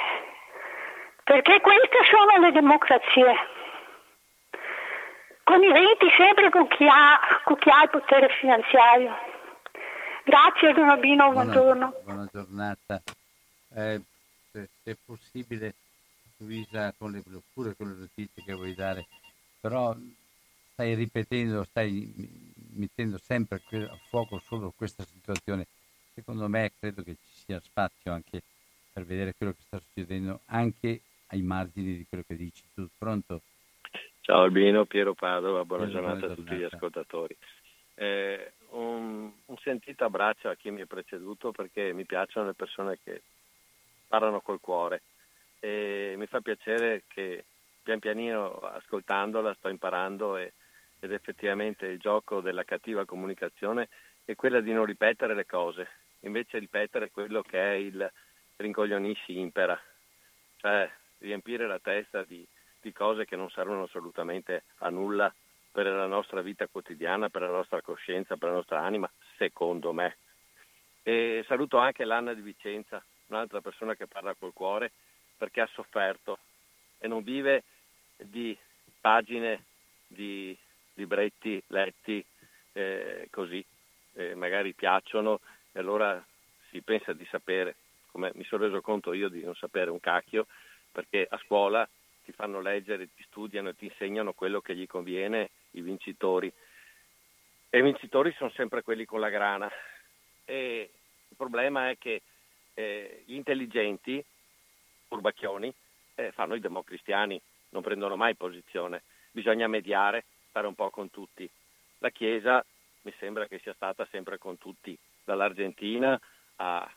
perché queste sono le democrazie, conniventi sempre con chi ha, con chi ha il potere finanziario. Grazie Don Albino, buongiorno. Buona, giornata. Eh, se, se, è possibile, Luisa, con le, pure con le notizie che vuoi dare, però stai ripetendo, stai mettendo sempre a fuoco solo questa situazione. Secondo me credo che ci sia spazio anche per vedere quello che sta succedendo anche ai margini di quello che dici tu. Pronto? Ciao Albino, Piero Padova, buona Piero, giornata buona a tutti gli ascoltatori. Eh, un, un, sentito abbraccio a chi mi ha preceduto perché mi piacciono le persone che parlano col cuore e mi fa piacere che pian pianino ascoltandola sto imparando e, ed effettivamente il gioco della cattiva comunicazione è quella di non ripetere le cose, invece ripetere quello che è il rincoglionisci impera. Cioè, riempire la testa di, di cose che non servono assolutamente a nulla per la nostra vita quotidiana, per la nostra coscienza, per la nostra anima, secondo me. E saluto anche l'Anna di Vicenza, un'altra persona che parla col cuore, perché ha sofferto e non vive di pagine di libretti letti eh, così, eh, magari piacciono e allora si pensa di sapere, come mi sono reso conto io di non sapere un cacchio, perché a scuola ti fanno leggere, ti studiano e ti insegnano quello che gli conviene, i vincitori. E i vincitori sono sempre quelli con la grana. E il problema è che eh, gli intelligenti, furbacchioni, eh, fanno i democristiani, non prendono mai posizione. Bisogna mediare, stare un po' con tutti. La Chiesa mi sembra che sia stata sempre con tutti, dall'Argentina a,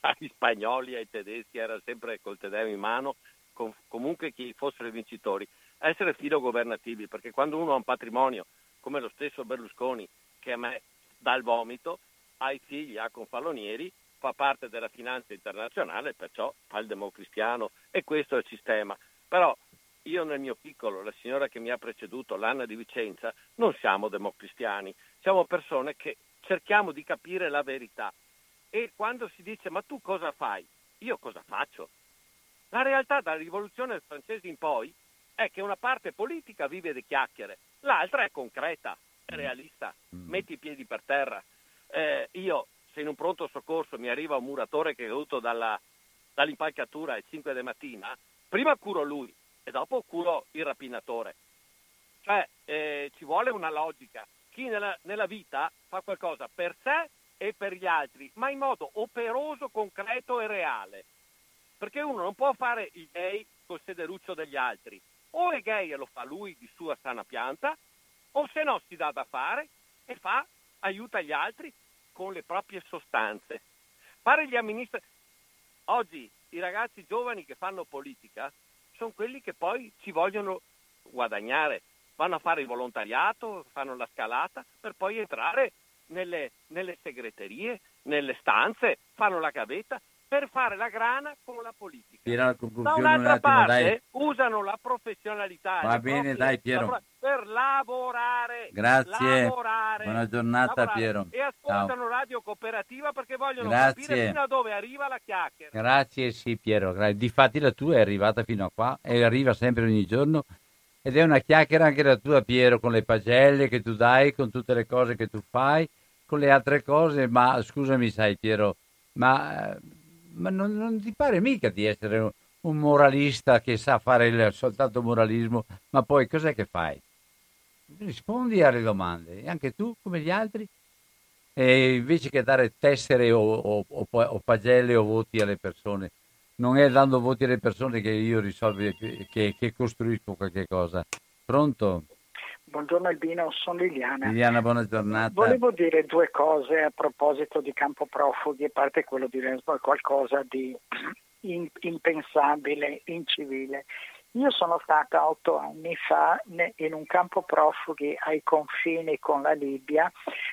agli spagnoli, ai tedeschi, era sempre col Tedeo in mano, con, comunque chi fossero i vincitori. Essere filo governativi, perché quando uno ha un patrimonio come lo stesso Berlusconi, che a me dà il vomito, ha i figli, ha confalonieri, fa parte della finanza internazionale, perciò fa il democristiano e questo è il sistema. Però io nel mio piccolo, la signora che mi ha preceduto, l'Anna di Vicenza, non siamo democristiani, siamo persone che cerchiamo di capire la verità. E quando si dice ma tu cosa fai? Io cosa faccio? La realtà dalla rivoluzione francese in poi è che una parte politica vive di chiacchiere, l'altra è concreta, è realista, mm. metti i piedi per terra. Eh, io, se in un pronto soccorso mi arriva un muratore che è caduto dalla, dall'impalcatura alle 5 di mattina, prima curo lui e dopo curo il rapinatore. Cioè, eh, ci vuole una logica. Chi nella, nella vita fa qualcosa per sé e per gli altri, ma in modo operoso, concreto e reale. Perché uno non può fare il gay col sederuccio degli altri. O è gay e lo fa lui di sua sana pianta, o se no si dà da fare e fa, aiuta gli altri con le proprie sostanze. Fare gli amministratori. Oggi i ragazzi giovani che fanno politica sono quelli che poi ci vogliono guadagnare, vanno a fare il volontariato, fanno la scalata per poi entrare nelle, nelle segreterie, nelle stanze, fanno la gavetta per fare la grana con la politica. Da un'altra un parte dai. usano la professionalità Va bene, dai, Piero. per lavorare. Grazie. lavorare, Buona giornata, lavorare. Piero. E ascoltano Radio Cooperativa perché vogliono Grazie. capire fino a dove arriva la chiacchiera. Grazie, sì Piero. Difatti la tua è arrivata fino a qua e arriva sempre ogni giorno ed è una chiacchiera anche la tua Piero con le pagelle che tu dai, con tutte le cose che tu fai, con le altre cose, ma scusami sai Piero, ma, eh, ma non, non ti pare mica di essere un, moralista che sa fare il, soltanto moralismo, ma poi cos'è che fai? Rispondi alle domande, e anche tu come gli altri? E invece che dare tessere o, o- o- o pagelle o voti alle persone, non è dando voti alle persone che io risolvo, che- che costruisco qualche cosa. Pronto? Buongiorno Albino, sono Liliana. Liliana, buona giornata. Volevo dire due cose a proposito di campo profughi, a parte quello di Lesbo, qualcosa di in- impensabile, incivile. Io sono stata otto anni fa in un campo profughi ai confini con la Libia,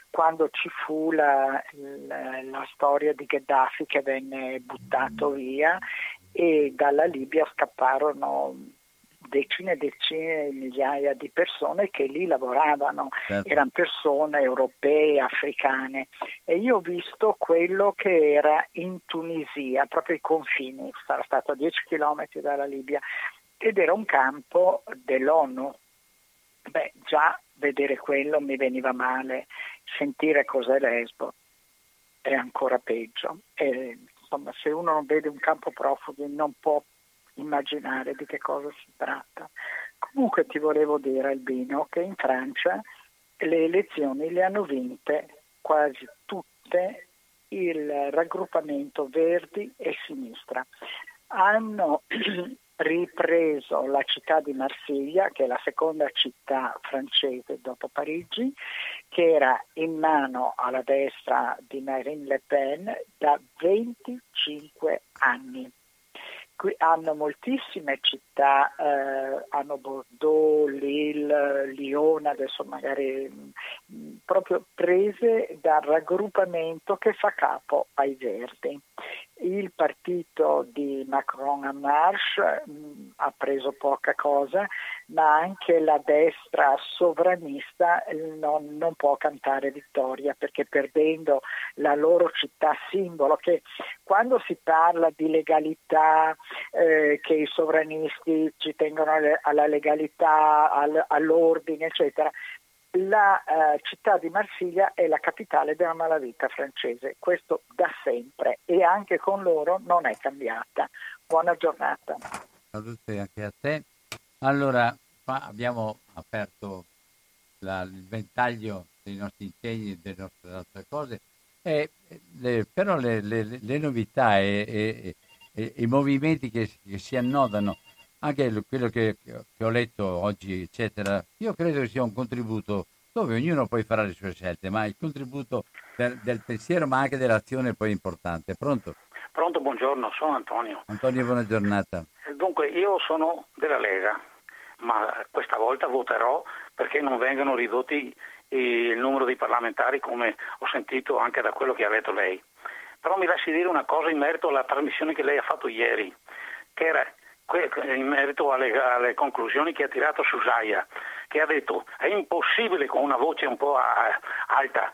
quando ci fu la, la- la storia di Gheddafi che venne buttato via e dalla Libia scapparono decine e decine di migliaia di persone che lì lavoravano, Certo. erano persone europee, africane e io ho visto quello che era in Tunisia, proprio ai confini, sarà stato a 10 km dalla Libia ed era un campo dell'ONU. Beh, già vedere quello mi veniva male, sentire cos'è Lesbo è ancora peggio. E, insomma, se uno non vede un campo profughi non può immaginare di che cosa si tratta. Comunque ti volevo dire, Albino, che in Francia le elezioni le hanno vinte quasi tutte il raggruppamento Verdi e Sinistra. Hanno ripreso la città di Marsiglia, che è la seconda città francese dopo Parigi, che era in mano alla destra di Marine Le Pen da 25 anni. Qui hanno moltissime città, eh, hanno Bordeaux, Lille, Lione, adesso magari mh, proprio prese dal raggruppamento che fa capo ai Verdi. Il partito di Macron en Marche mh, ha preso poca cosa, ma anche la destra sovranista eh, non, non può cantare vittoria perché perdendo la loro città simbolo, che quando si parla di legalità, eh, che i sovranisti ci tengono alla legalità, al- all'ordine, eccetera, la eh, città di Marsiglia è la capitale della malavita francese, questo da sempre e anche con loro non è cambiata. Buona giornata. Salute anche a te. Allora, qua abbiamo aperto la- il ventaglio dei nostri impegni e delle nostre altre cose, e, le- però le, le- le novità e, e- e- e i movimenti che, che si annodano anche quello che, che ho letto oggi, eccetera, io credo che sia un contributo dove ognuno poi farà le sue scelte, ma il contributo del, del pensiero ma anche dell'azione poi è importante. Pronto? Pronto, buongiorno, sono Antonio. Antonio, buona giornata. Dunque, io sono della Lega, ma questa volta voterò perché non vengano ridotti il numero di parlamentari come ho sentito anche da quello che ha detto lei. Però mi lasci dire una cosa in merito alla trasmissione che lei ha fatto ieri, che era in merito alle, alle conclusioni che ha tirato su Zaia, che ha detto è impossibile con una voce un po' alta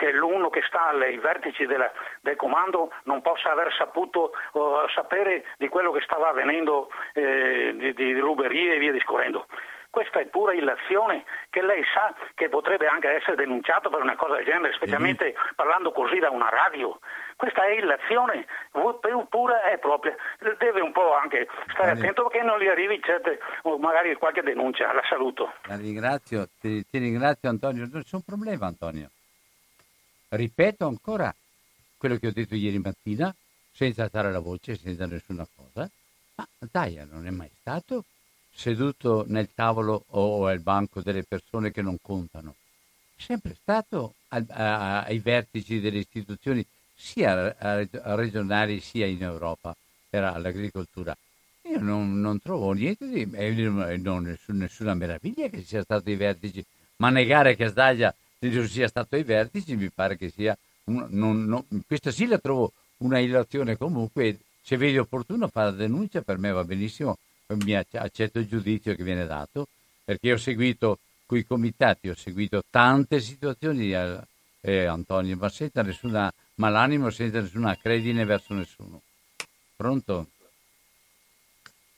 che l'uno che sta ai vertici della, del comando non possa aver saputo uh, sapere di quello che stava avvenendo eh, di, di ruberie e via discorrendo. Questa è pura illazione che lei sa che potrebbe anche essere denunciato per una cosa del genere, specialmente mm-hmm. parlando così da una radio. Questa è illazione pura e propria. Deve un po' anche stare vale. attento perché non gli arrivi certe, magari qualche denuncia. La saluto. La ringrazio, ti, ti ringrazio Antonio. Non c'è un problema Antonio. Ripeto ancora quello che ho detto ieri mattina, senza alzare la voce, senza nessuna cosa. Ma Daia non è mai stato seduto nel tavolo o al banco delle persone che non contano. È sempre stato a, a, ai vertici delle istituzioni sia regionali sia in Europa per l'agricoltura. Io non, non trovo niente di... Non, nessun, nessuna meraviglia che sia stato ai vertici, ma negare che Sdaglia non sia stato ai vertici mi pare che sia... Un, non, non, questa sì la trovo una illazione comunque, se vedi opportuno fare la denuncia per me va benissimo, mi accetto il giudizio che viene dato, perché ho seguito quei comitati, ho seguito tante situazioni, eh, eh, Antonio, ma senza nessuna malanimo, senza nessuna credine verso nessuno. Pronto?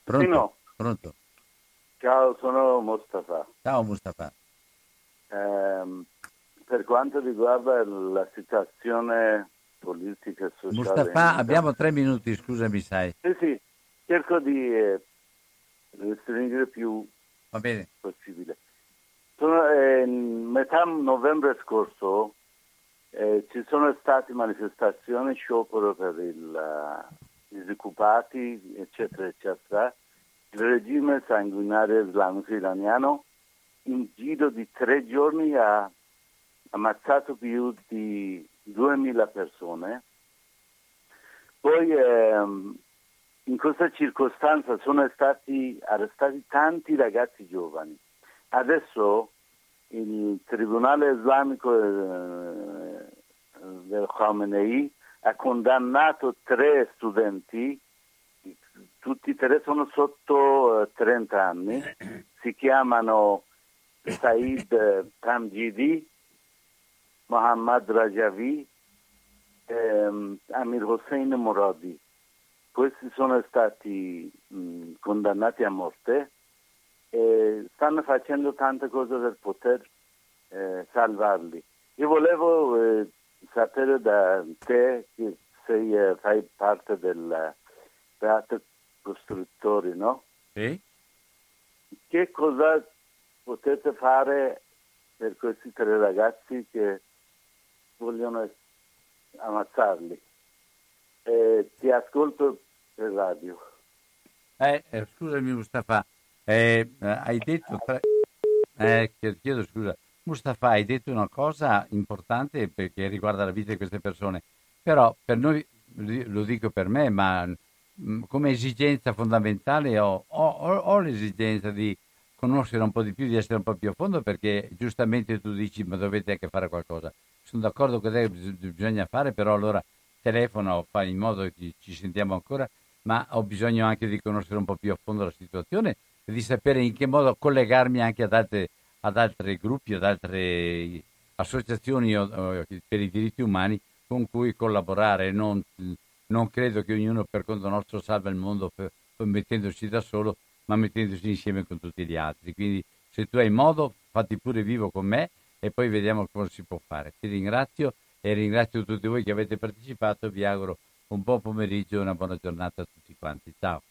Pronto? Sì, no. Pronto? Ciao, sono Mustafa. Ciao Mustafa. Eh, per quanto riguarda la situazione politica e sociale... Mustafa, abbiamo tre minuti, scusami, sai. Sì, sì, cerco di eh, restringere più possibile. Sono, eh, metà novembre scorso eh, ci sono state manifestazioni, sciopero per uh, i disoccupati, eccetera, eccetera. Il regime sanguinario islamico iraniano in giro di tre giorni ha ammazzato più di 2000 persone. Poi ehm, in questa circostanza sono stati arrestati tanti ragazzi giovani. Adesso il Tribunale Islamico eh, del Khamenei ha condannato tre studenti, tutti e tre sono sotto 30 eh, anni, si chiamano Said Tamjidi, Mohammad Rajavi e ehm, Amir Hossein Moradi. Questi sono stati mh, condannati a morte e stanno facendo tante cose per poter eh, salvarli. Io volevo eh, sapere da te che sei, eh, fai parte del teatro costruttori, no? Sì. Che cosa potete fare per questi tre ragazzi che vogliono ammazzarli? Eh, ti ascolto per radio. Eh, eh, scusami Mustafa, eh, eh, hai detto... Tre... Eh, chiedo scusa. Mustafa, hai detto una cosa importante perché riguarda la vita di queste persone, però per noi, lo dico per me, ma mm, come esigenza fondamentale ho, ho, ho, l'esigenza di conoscere un po' di più, di essere un po' più a fondo perché giustamente tu dici ma dovete anche fare qualcosa. Sono d'accordo con te bisogna fare, però allora telefono, fai in modo che ci sentiamo ancora, ma ho bisogno anche di conoscere un po' più a fondo la situazione e di sapere in che modo collegarmi anche ad, altre, ad altri gruppi, ad altre associazioni per i diritti umani con cui collaborare. Non, non credo che ognuno per conto nostro salva il mondo per, per mettendosi da solo, ma mettendosi insieme con tutti gli altri. Quindi se tu hai modo, fatti pure vivo con me e poi vediamo cosa si può fare. Ti ringrazio e ringrazio tutti voi che avete partecipato. Vi auguro un buon pomeriggio e una buona giornata a tutti quanti. Ciao.